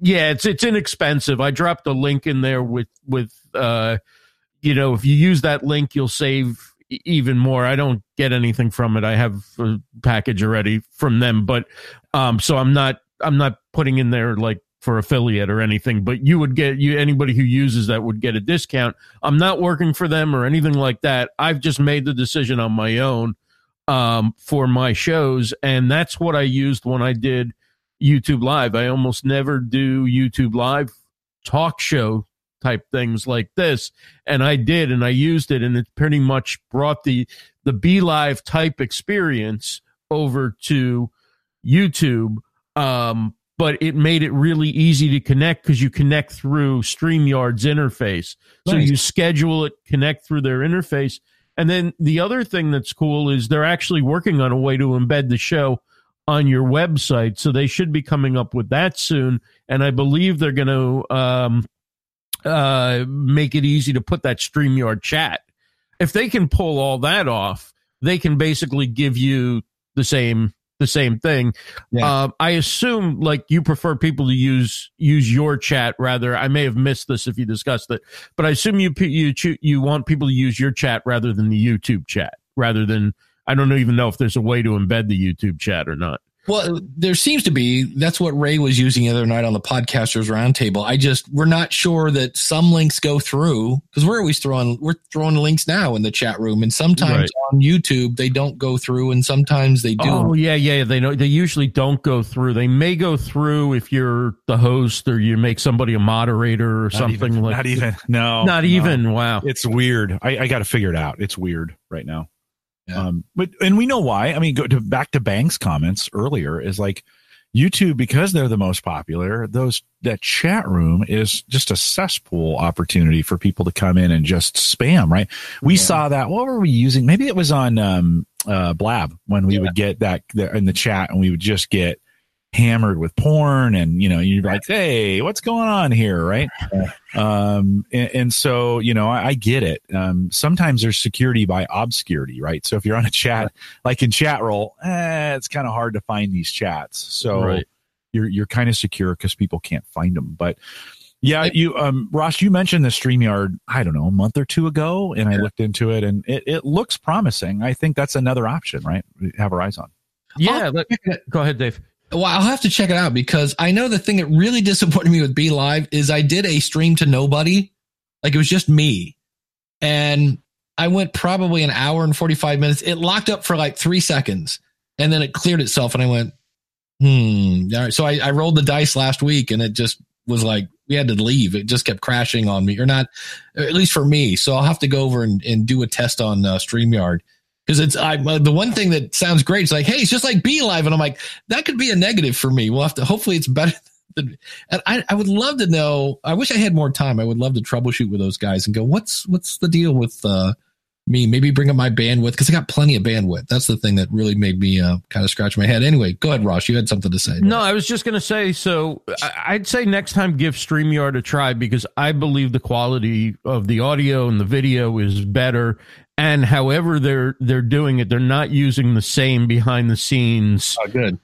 yeah, it's it's inexpensive. I dropped a link in there with with uh, you know, if you use that link, you'll save even more. I don't get anything from it. I have a package already from them, but um, so I'm not I'm not putting in there like for affiliate or anything. But you would get you anybody who uses that would get a discount. I'm not working for them or anything like that. I've just made the decision on my own um, for my shows, and that's what I used when I did YouTube Live. I almost never do YouTube Live talk show type things like this and i did and i used it and it pretty much brought the the be live type experience over to youtube um but it made it really easy to connect because you connect through StreamYard's interface. So you schedule it, connect through their interface. And then the other thing that's cool is they're actually working on a way to embed the show on your website. So they should be coming up with that soon. And I believe they're going to um, uh, make it easy to put that StreamYard chat. If they can pull all that off, they can basically give you the same the same thing. Yeah. Um, I assume like you prefer people to use use your chat rather. I may have missed this if you discussed it, but I assume you you you want people to use your chat rather than the YouTube chat, rather than I don't even know if there's a way to embed the YouTube chat or not. Well, there seems to be. That's what Ray was using the other night on the podcasters roundtable. I just we're not sure that some links go through because we're always throwing we're throwing links now in the chat room, and sometimes Right. on YouTube they don't go through, and sometimes they do. Oh yeah, yeah. They know they usually don't go through. They may go through if you're the host or you make somebody a moderator or Not something even- like. not even no Not no. even. Wow. it's weird i, I got to figure it out it's weird right now Yeah. um but and we know why i mean go to back to banks comments earlier is like youtube because they're the most popular those that chat room is just a cesspool opportunity for people to come in and just spam right we Yeah. saw that what were we using maybe it was on um uh blab when we Yeah. would get that in the chat and we would just get hammered with porn and you know you're like hey what's going on here? Right? Um and, and so you know I, I get it. Um sometimes there's security by obscurity right? So if you're on a chat like in Chatroll eh, it's kind of hard to find these chats. So Right. you're you're kind of secure because people can't find them but yeah you um ross you mentioned the streamyard i don't know a month or two ago and i looked into it and it, it looks promising. I think that's another option right? Have our eyes on Yeah. I'll let- go ahead, Dave. Well, I'll have to check it out because I know the thing that really disappointed me with BeLive is I did a stream to nobody. Like it was just me. And I went probably an hour and 45 minutes. It locked up for like three seconds and then it cleared itself. And I went, hmm. All right. So I, I rolled the dice last week and it just was like, we had to leave. It just kept crashing on me or not, at least for me. So I'll have to go over and, and do a test on uh, StreamYard. Because it's I, uh, the one thing that sounds great. It's like, hey, it's just like BeLive, and I'm like, that could be a negative for me. We'll have to. Hopefully, it's better. Than, and I, I would love to know. I wish I had more time. I would love to troubleshoot with those guys and go, what's what's the deal with uh, me? Maybe bring up my bandwidth because I got plenty of bandwidth. That's the thing that really made me uh, kind of scratch my head. Anyway, go ahead, Ross. You had something to say. No, I was just going to say. So I'd say next time give Streamyard a try because I believe the quality of the audio and the video is better. And however they're they're doing it, they're not using the same behind the scenes Oh, good.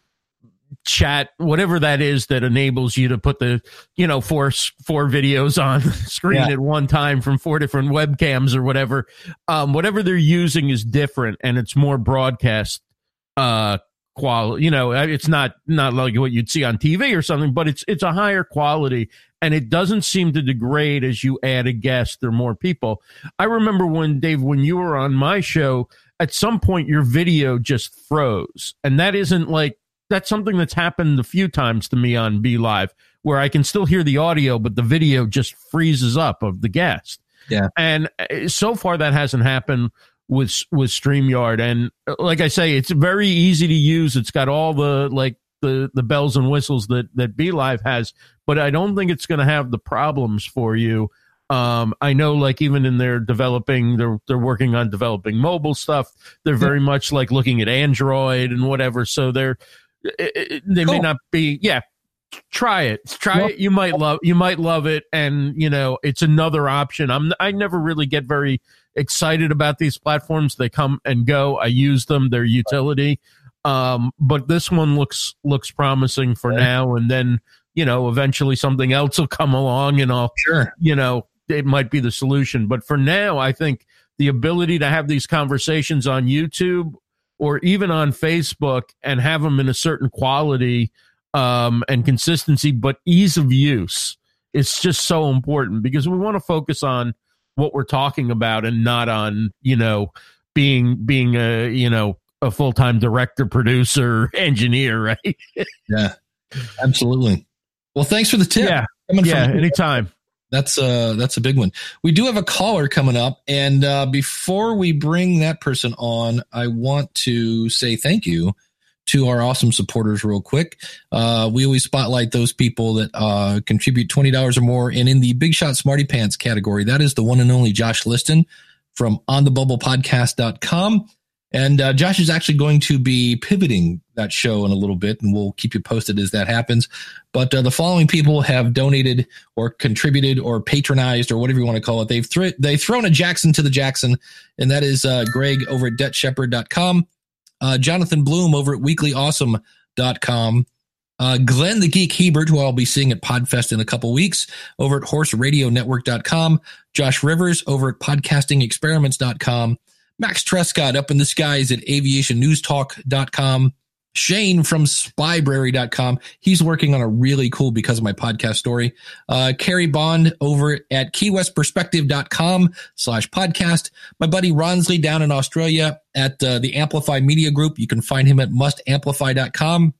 chat, whatever that is that enables you to put the you know four four videos on screen Yeah. at one time from four different webcams or whatever. Um, whatever they're using is different, and it's more broadcast uh quality. You know, it's not not like what you'd see on TV or something, but it's it's a higher quality, and it doesn't seem to degrade as you add a guest or more people. I remember when Dave, when you were on my show, at some point your video just froze, and that isn't like that's something that's happened a few times to me on BeLive, where I can still hear the audio, but the video just freezes up of the guest. Yeah. and uh, so far that hasn't happened with with Streamyard, and uh, like I say, it's very easy to use. It's got all the like the the bells and whistles that that BeLive has, but I don't think it's going to have the problems for you. Um, I know, like even in their developing, they're they're working on developing mobile stuff. They're very much like looking at Android and whatever. So they're it, it- they may not be. Yeah, try it. Try Well- it. You might love. You might love it, and you know it's another option. I'm. I never really get very excited about these platforms. They come and go. I use them. Their utility. Um, but this one looks looks promising for Okay. now, and then you know, eventually something else will come along and I'll, Sure. you know, it might be the solution. But for now, I think the ability to have these conversations on YouTube or even on Facebook and have them in a certain quality um, and consistency, but ease of use is just so important because we want to focus on what we're talking about and not on, you know, being, being a, you know, a full time director, producer, engineer, right? Yeah. Absolutely. Well, thanks for the tip. Yeah. Coming Yeah. from Anytime. That's uh that's a big one. We do have a caller coming up, and uh, before we bring that person on, I want to say thank you to our awesome supporters real quick. Uh, we always spotlight those people that uh, contribute twenty dollars or more, and in the Big Shot Smarty Pants category, that is the one and only Josh Liston from OnTheBubblePodcast.com. And uh, Josh is actually going to be pivoting that show in a little bit, and we'll keep you posted as that happens. But uh, the following people have donated or contributed or patronized or whatever you want to call it. They've they've thrown a Jackson to the Jackson, and that is uh, Greg over at debtshepherd.com, uh, Jonathan Bloom over at weeklyawesome.com, uh, Glenn the Geek Hebert, who I'll be seeing at Podfest in a couple weeks, over at horseradionetwork.com, Josh Rivers over at podcastingexperiments.com, Max Trescott up in the skies at aviationnewstalk.com. Shane from spybrary.com. He's working on a really cool because of my podcast story. Uh, Carrie Bond over at keywestperspective.com slash podcast. My buddy Ronsley down in Australia at uh, the Amplify Media Group. You can find him at mustamplify.com.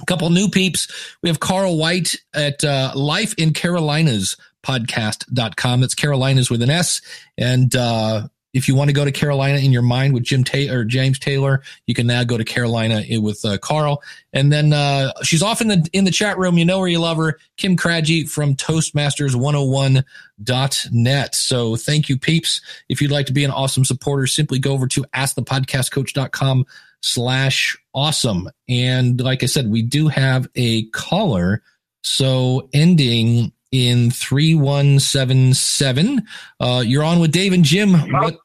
A couple new peeps. We have Carl White at uh, Life in Carolinas podcast.com. That's Carolinas with an S. And uh, if you want to go to Carolina in your mind with Jim Taylor or James Taylor, you can now go to Carolina with uh, Carl. And then uh, she's off in the in the chat room. You know where you love her, Kim Craggy from Toastmasters101.net. So thank you, peeps. If you'd like to be an awesome supporter, simply go over to askthepodcastcoach.com slash awesome. And like I said, we do have a caller. So ending in 3177. Uh, you're on with Dave and Jim. What,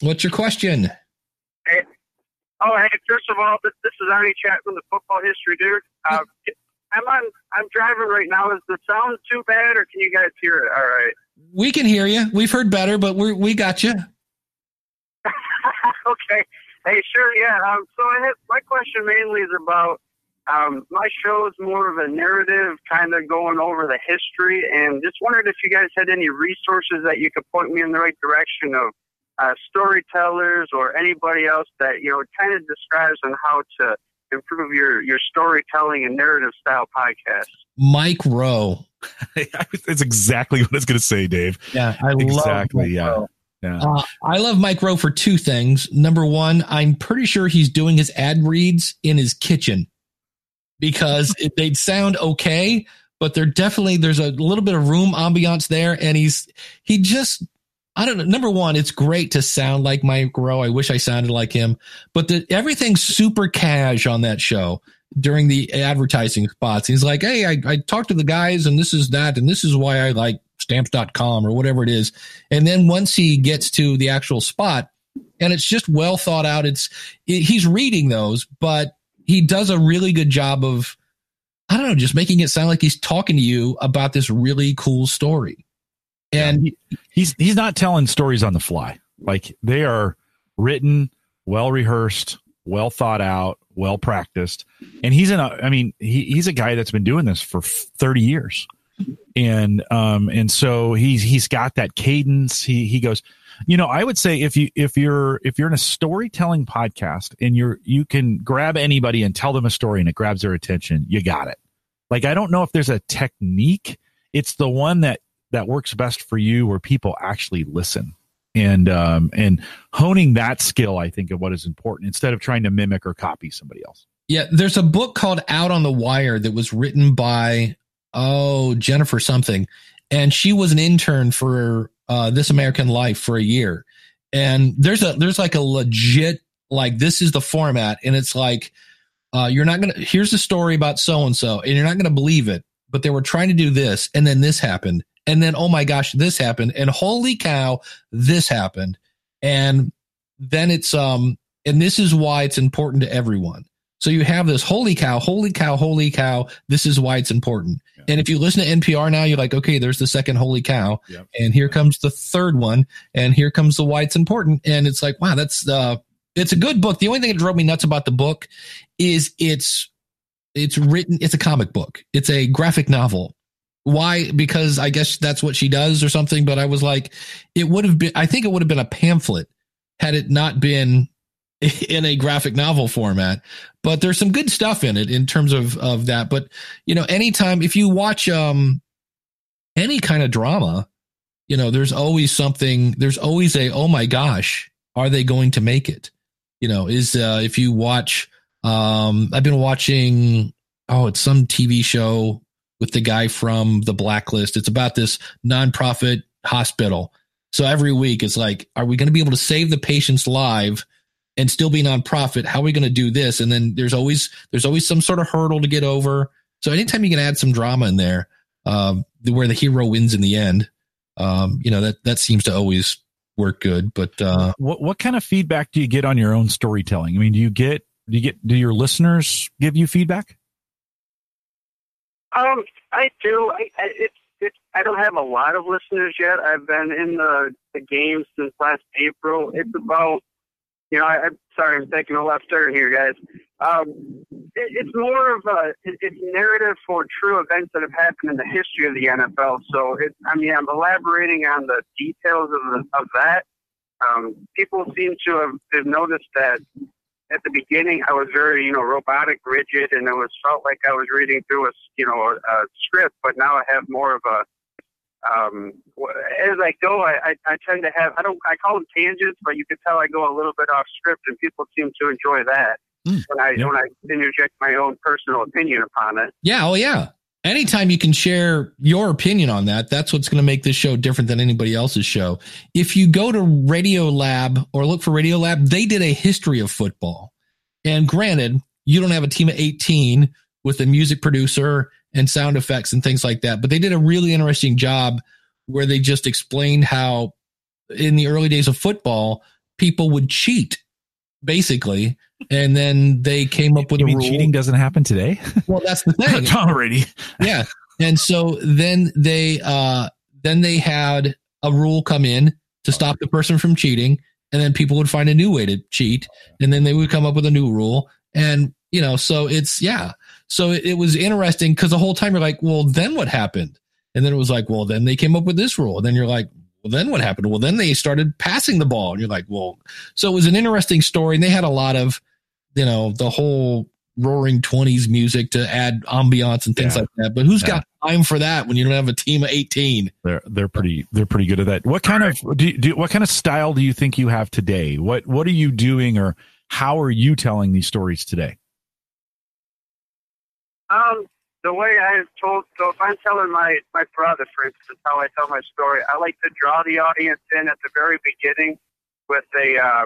what's your question? Hey. Oh, hey, first of all, this, this is Arnie Chat from the Football History Dude. Uh, I'm on, I'm driving right now. Is the sound too bad or can you guys hear it? All right. We can hear you. We've heard better, but we're, we got you. okay. Hey, sure, yeah. Um, so I have, my question mainly is about um, my show is more of a narrative, kind of going over the history, and just wondered if you guys had any resources that you could point me in the right direction of uh, storytellers or anybody else that you know kind of describes on how to improve your your storytelling and narrative style podcast. Mike Rowe. It's exactly what I was going to say, Dave. Yeah, I Exactly, love Mike yeah. Rowe. Yeah. Uh, I love Mike Rowe for two things. Number one, I'm pretty sure he's doing his ad reads in his kitchen because it, they'd sound okay, but they're definitely there's a little bit of room ambiance there, and he's he just I don't know. Number one, it's great to sound like Mike Rowe. I wish I sounded like him, but the, everything's super cash on that show during the advertising spots. He's like, Hey, I, I talked to the guys and this is that. And this is why I like stamps.com or whatever it is. And then once he gets to the actual spot and it's just well thought out, it's, it, he's reading those, but he does a really good job of, I don't know, just making it sound like he's talking to you about this really cool story. And he, he's he's not telling stories on the fly. Like they are written, well rehearsed, well thought out, well practiced. And he's in a I mean, he, he's a guy that's been doing this for 30 years. And um and so he's he's got that cadence. He he goes, you know, I would say if you if you're if you're in a storytelling podcast and you're you can grab anybody and tell them a story and it grabs their attention, you got it. Like I don't know if there's a technique. It's the one that that works best for you where people actually listen and um and honing that skill i think of what is important instead of trying to mimic or copy somebody else Yeah, there's a book called Out on the Wire that was written by oh Jennifer something, and she was an intern for uh, This American Life for a year. And there's a there's like a legit like this is the format, and it's like uh, you're not gonna here's a story about so and so, and you're not gonna believe it, but they were trying to do this, and then this happened, and then oh my gosh, this happened, and holy cow, this happened, and then it's um and this is why it's important to everyone. So you have this holy cow, holy cow, holy cow. This is why it's important. And if you listen to NPR now, you're like, okay, there's the second holy cow. Yep. And here comes the third one. And here comes the why it's important. And it's like, wow, that's uh it's a good book. The only thing that drove me nuts about the book is it's it's written, it's a comic book. It's a graphic novel. Why? Because I guess that's what she does or something. But I was like, it would have been, I think it would have been a pamphlet had it not been in a graphic novel format but there's some good stuff in it in terms of of that. But you know anytime if you watch um any kind of drama you know there's always something there's always a oh my gosh are they going to make it? You know is uh if you watch um i've been watching oh it's some tv show with the guy from the blacklist. It's about this nonprofit hospital. So every week it's like are we going to be able to save the patient's life and still be nonprofit how are we going to do this and then there's always there's always some sort of hurdle to get over so anytime you can add some drama in there um, where the hero wins in the end um, you know that that seems to always work good but uh, what what kind of feedback do you get on your own storytelling i mean do you get do you get do your listeners give you feedback Um, I do. I, I, it's it's. I don't have a lot of listeners yet. I've been in the the game since last April. It's about, you know, I, I'm sorry, I'm taking a left turn here, guys. Um, it, it's more of a it, it's narrative for true events that have happened in the history of the NFL. So it, I mean, I'm elaborating on the details of the, of that. Um, people seem to have, have noticed that at the beginning I was very, you know, robotic, rigid, and it was felt like I was reading through a, you know, a, a script. But now I have more of a, um, as I go, I, I, I tend to have, I don't, I call them tangents, but you can tell I go a little bit off script, and people seem to enjoy that Mm, when I yeah. when I interject my own personal opinion upon it. yeah oh yeah anytime you can share your opinion on that that's what's going to make this show different than anybody else's show if you go to radio lab or look for radio lab they did a history of football and granted you don't have a team of 18 with a music producer and sound effects and things like that. But they did a really interesting job where they just explained how in the early days of football people would cheat basically and then they came up with you a rule cheating doesn't happen today? Well that's the thing. Tom brady. Yeah. And so then they uh then they had a rule come in to stop the person from cheating and then people would find a new way to cheat and then they would come up with a new rule. And you know so it's yeah so it, it was interesting because the whole time you're like well then what happened? And then it was like well then they came up with this rule. And then you're like well then what happened? Well then they started passing the ball. And you're like well so it was an interesting story. And they had a lot of you know the whole roaring 20s music to add ambiance and things Yeah. like that. But who's Yeah. got time for that when you don't have a team of 18 they're they're pretty they're pretty good at that. What kind of do, you- do what kind of style do you think you have today? What what are you doing or how are you telling these stories today Um, the way I told, so if I'm telling my my brother, for instance, how I tell my story, I like to draw the audience in at the very beginning with a. Uh,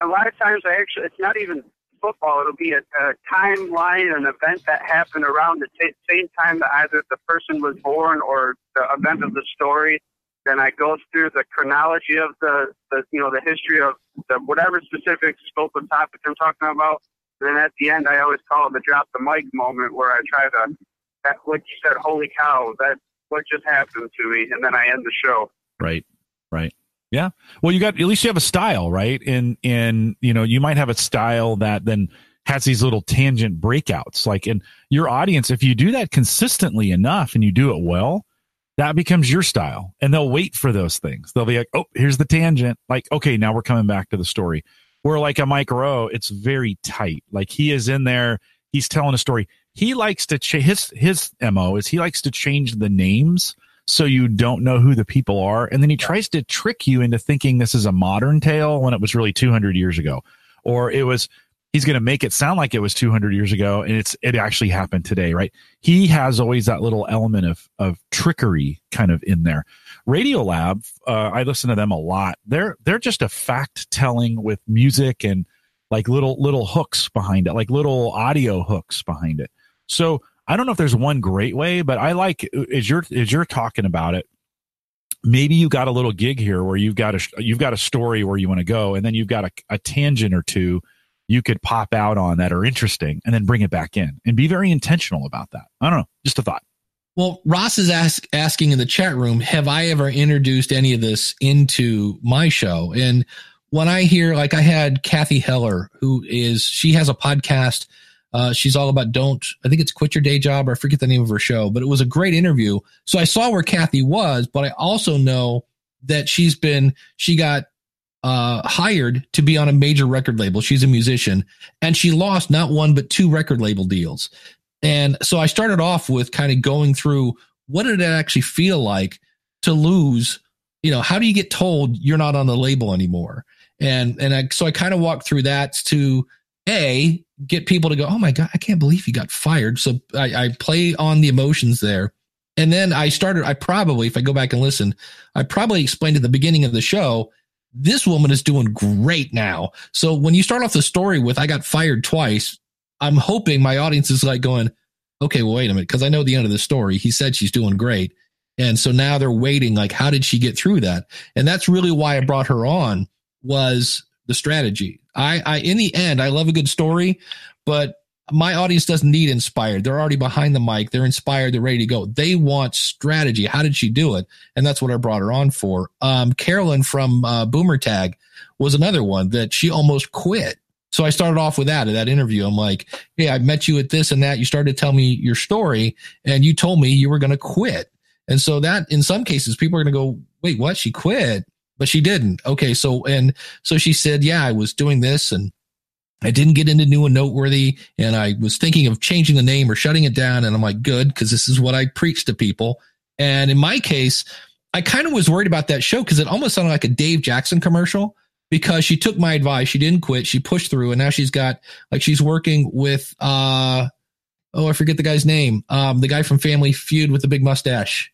a lot of times, I actually, it's not even football. It'll be a, a timeline, an event that happened around the t- same time that either the person was born or the event of the story. Then I go through the chronology of the, the you know, the history of the whatever specific scope of topic I'm talking about. Then at the end, I always call it the drop the mic moment where I try to, that, what you said, holy cow, that what just happened to me, and then I end the show. right right. Yeah. Well you got at least you have a style right? And and you know you might have a style that then has these little tangent breakouts. Like and your audience if you do that consistently enough and you do it well that becomes your style. And they'll wait for those things. They'll be like oh here's the tangent. Like okay now we're coming back to the story where like a mike rowe it's very tight. Like he is in there he's telling a story. He likes to ch- his his mo is he likes to change the names so you don't know who the people are and then he tries to trick you into thinking this is a modern tale when it was really 200 years ago. Or it was he's going to make it sound like it was 200 years ago and it's it actually happened today right? He has always that little element of of trickery kind of in there radiolab uh, i listen to them a lot. They're they're just a fact telling with music and like little little hooks behind it like little audio hooks behind it. So i don't know if there's one great way but i like as you're as you're talking about it maybe you got a little gig here where you've got a you've got a story where you want to go and then you've got a, a tangent or two you could pop out on that are interesting and then bring it back in and be very intentional about that. I don't know just a thought Well, Ross is ask, asking in the chat room, have I ever introduced any of this into my show? And when I hear, like, I had Cathy Heller, who is, she has a podcast. Uh, she's all about don't, I think it's quit your day job, or I forget the name of her show, but it was a great interview. So I saw where Cathy was, but I also know that she's been, she got uh, hired to be on a major record label. She's a musician and she lost not one, but two record label deals. And so I started off with kind of going through what did it actually feel like to lose? You know, how do you get told you're not on the label anymore? And, and I, so I kind of walked through that to a get people to go, Oh my God, I can't believe he got fired. So I, I play on the emotions there. And then I started, I probably, if I go back and listen, I probably explained at the beginning of the show this woman is doing great now. So when you start off the story with, I got fired twice, I'm hoping my audience is like going, okay, well, wait a minute. Cause I know the end of the story. He said she's doing great. And so now they're waiting, like, how did she get through that? And that's really why I brought her on was the strategy. I, I, in the end, I love a good story, but my audience doesn't need inspired. They're already behind the mic. They're inspired. They're ready to go. They want strategy. How did she do it? And that's what I brought her on for. Um, Carolyn from uh, Boomer Tag was another one that she almost quit. So I started off with that at that interview. I'm like, Hey, I met you at this and that. You started to tell me your story and you told me you were going to quit. And so that in some cases, people are going to go, wait, what? She quit, but she didn't. Okay. So, and so she said, yeah, I was doing this and I didn't get into new and noteworthy, and I was thinking of changing the name or shutting it down. And I'm like, good, because this is what I preach to people. And in my case, I kind of was worried about that show because it almost sounded like a Dave Jackson commercial because she took my advice. She didn't quit. She pushed through, and now she's got like she's working with uh oh I forget the guy's name um the guy from Family Feud with the big mustache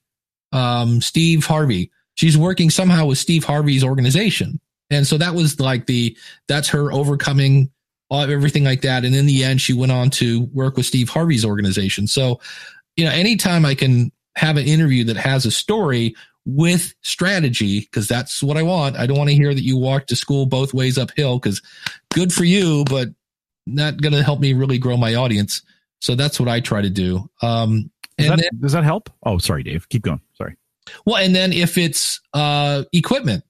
um Steve Harvey. She's working somehow with Steve Harvey's organization, and so that was like the that's her overcoming everything like that. And in the end, she went on to work with Steve Harvey's organization. So, you know, anytime I can have an interview that has a story with strategy, because that's what I want. I don't want to hear that you walked to school both ways uphill, because good for you, but not going to help me really grow my audience. So that's what I try to do. Um, does, and that, then, does that help? Oh, sorry, Dave. Keep going. Sorry. well, and then if it's uh, equipment,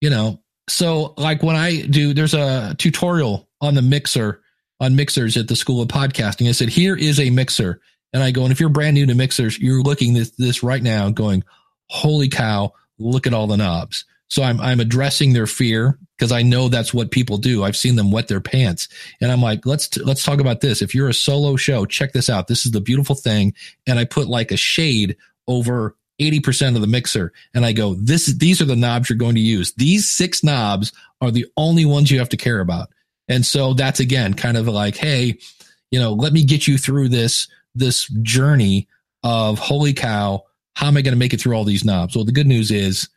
you know, so like when I do, there's a tutorial on the mixer on mixers at the School of Podcasting. I said, here is a mixer. And I go, and if you're brand new to mixers, you're looking this this right now going, holy cow, look at all the knobs. So I'm I'm addressing their fear because I know that's what people do. I've seen them wet their pants, and I'm like, let's t- let's talk about this. If you're a solo show, check this out. This is the beautiful thing, and I put like a shade over 80% of the mixer, and I go, this these are the knobs you're going to use. These six knobs are the only ones you have to care about. And so that's again kind of like, hey, you know, let me get you through this this journey of holy cow, how am I going to make it through all these knobs? Well, the good news is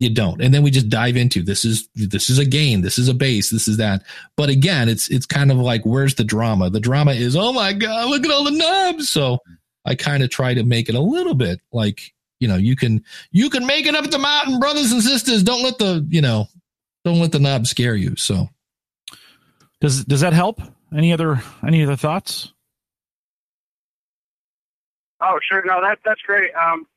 you don't. And then we just dive into this is this is a gain, this is a base, this is that. But again, it's it's kind of like where's the drama? The drama is, oh my God, look at all the knobs. So I kind of try to make it a little bit like, you know, you can you can make it up the mountain, brothers and sisters. Don't let the, you know, don't let the knob scare you. So Does does that help? Any other any other thoughts? Oh, sure. No, that that's great. Um,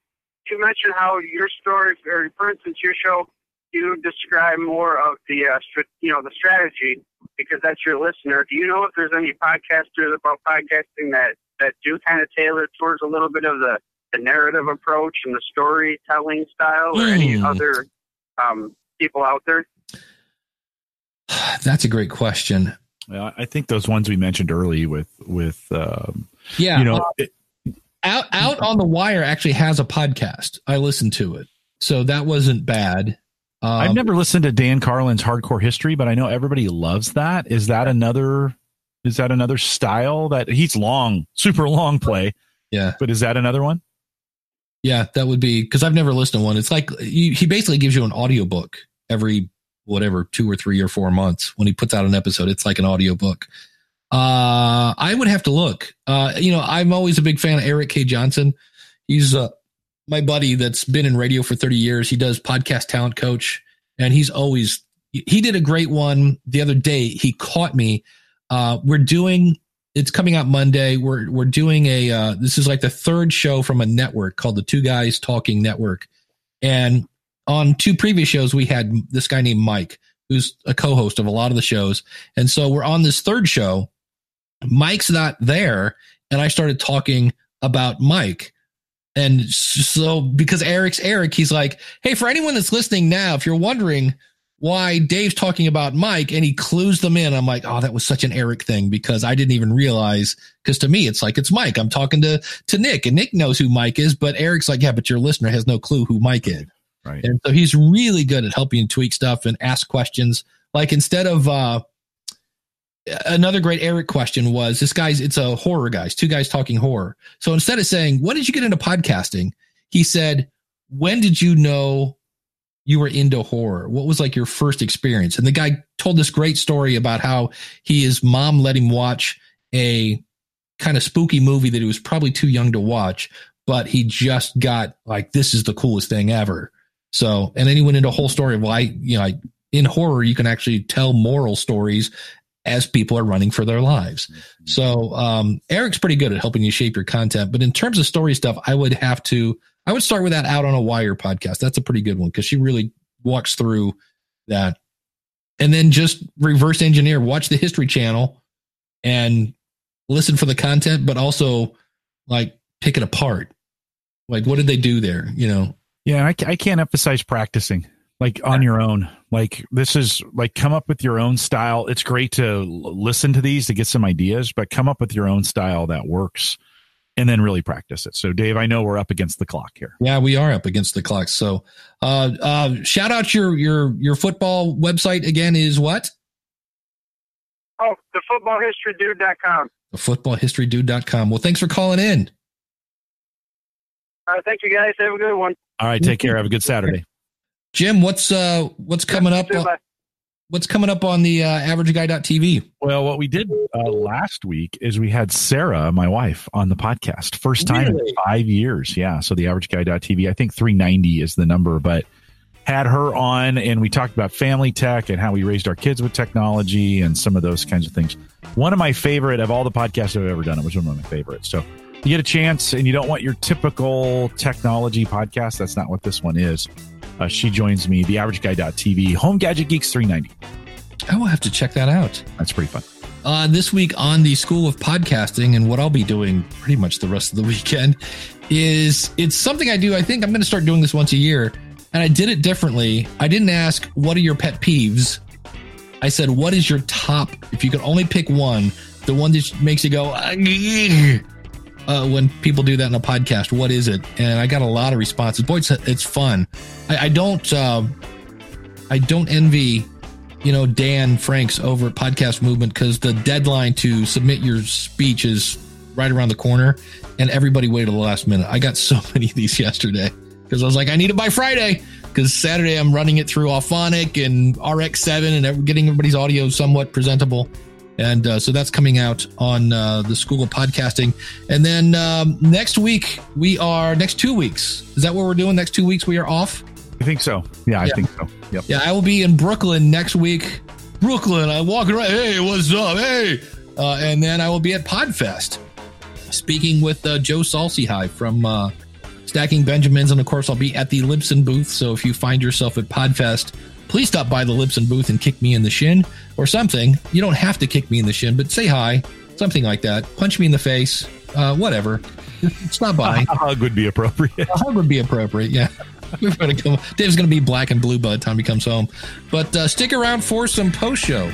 you mentioned how your story, or for instance, your show, you describe more of the, uh, str- you know, the strategy because that's your listener. Do you know if there's any podcasters about podcasting that that do kind of tailor towards a little bit of the the narrative approach and the storytelling style, or any Hmm. other um, people out there? that's a great question. Yeah, I think those ones we mentioned early with with um, Yeah. you know it, out out on the wire actually has a podcast. I listened to it. So that wasn't bad. Um, I've never listened to Dan Carlin's Hardcore History, but I know everybody loves that. Is that another? Is that another style that he's long, super long play? Yeah. But is that another one? Yeah, that would be because I've never listened to one. It's like you, he basically gives you an audiobook every whatever two or three or four months when he puts out an episode. It's like an audiobook. Uh, I would have to look. Uh, you know, I'm always a big fan of Erik K. Johnson. He's uh, my buddy that's been in radio for 30 years. He does podcast talent coach, and he's always he did a great one the other day. He caught me. Uh, we're doing it's coming out Monday. We're we're doing a uh, this is like the third show from a network called the Two Guys Talking Network, and on two previous shows we had this guy named Mike, who's a co-host of a lot of the shows, and so we're on this third show. Mike's not there, and I started talking about Mike. And so, because Erik's Erik, he's like, Hey, for anyone that's listening now, if you're wondering why Dave's talking about Mike and he clues them in, I'm like, Oh, that was such an Erik thing because I didn't even realize. Cause to me, it's like, it's Mike. I'm talking to, to Nick and Nick knows who Mike is, but Eric's like, Yeah, but your listener has no clue who Mike is. Right. And so he's really good at helping you tweak stuff and ask questions. Like instead of, uh, another great Erik question was this guy's it's a horror guys, two guys talking horror. So instead of saying, When did you get into podcasting? He said, When did you know you were into horror? What was like your first experience? And the guy told this great story about how he his mom let him watch a kind of spooky movie that he was probably too young to watch, but he just got like this is the coolest thing ever. So and then he went into a whole story of why, you know, like in horror, you can actually tell moral stories as people are running for their lives. So um, Erik's pretty good at helping you shape your content. But in terms of story stuff, I would have to I would start with that out on a wire podcast. That's a pretty good one because she really walks through that. And then just reverse engineer, watch the History Channel and listen for the content, but also like pick it apart. Like what did they do there? You know? Yeah, I, I can't emphasize practicing like on your own. Like this is like come up with your own style. It's great to listen to these to get some ideas, but come up with your own style that works and then really practice it. So Dave, I know we're up against the clock here. Yeah, we are up against the clock. So uh uh shout out your your your football website again is what? Oh, the footballhistorydude.com. The footballhistorydude.com. Well, thanks for calling in. All right, thank you guys. Have a good one. All right, take care. Have a good Saturday. Jim, what's uh what's coming up? Bye. What's coming up on the uh, averageguy.tv? Well, what we did uh, last week is we had Sarah, my wife, on the podcast. First time Really? in five years. Yeah. So the average guy.tv, I think 390 is the number, but had her on and we talked about family tech and how we raised our kids with technology and some of those kinds of things. One of my favorite of all the podcasts I've ever done, it was one of my favorites. So you get a chance and you don't want your typical technology podcast. That's not what this one is. Uh, she joins me, the average guy.tv, home gadget geeks 390. I will have to check that out. That's pretty fun. Uh, this week on the School of Podcasting, and what I'll be doing pretty much the rest of the weekend is it's something I do. I think I'm going to start doing this once a year, and I did it differently. I didn't ask what are your pet peeves. I said, what is your top? If you could only pick one, the one that makes you go, "Ugh." Uh, when people do that in a podcast, what is it? And I got a lot of responses. Boy, it's, it's fun. I, I don't, um, I don't envy, you know, Dan Franks over at Podcast Movement because the deadline to submit your speech is right around the corner, and everybody waited the last minute. I got so many of these yesterday because I was like, I need it by Friday because Saturday I'm running it through Auphonic and RX7 and getting everybody's audio somewhat presentable. And uh, so that's coming out on uh, the School of Podcasting. And then um, next week, we are, next two weeks, is that what we're doing? Next two weeks, we are off? I think so. Yeah, I Yeah. think so. Yep. Yeah, I will be in Brooklyn next week. Brooklyn, I'm walking around. Hey, what's up? Hey. Uh, and then I will be at Podfest speaking with uh, Joe Saul-Sehy from uh, Stacking Benjamins. And of course, I'll be at the Libsyn booth. So if you find yourself at Podfest, please stop by the Libsyn booth and kick me in the shin or something. You don't have to kick me in the shin, but say hi, something like that. Punch me in the face, uh, whatever. Stop by. A hug would be appropriate. A hug would be appropriate. Yeah. We're gonna come. Dave's going to be black and blue by the time he comes home. But uh, stick around for some post show.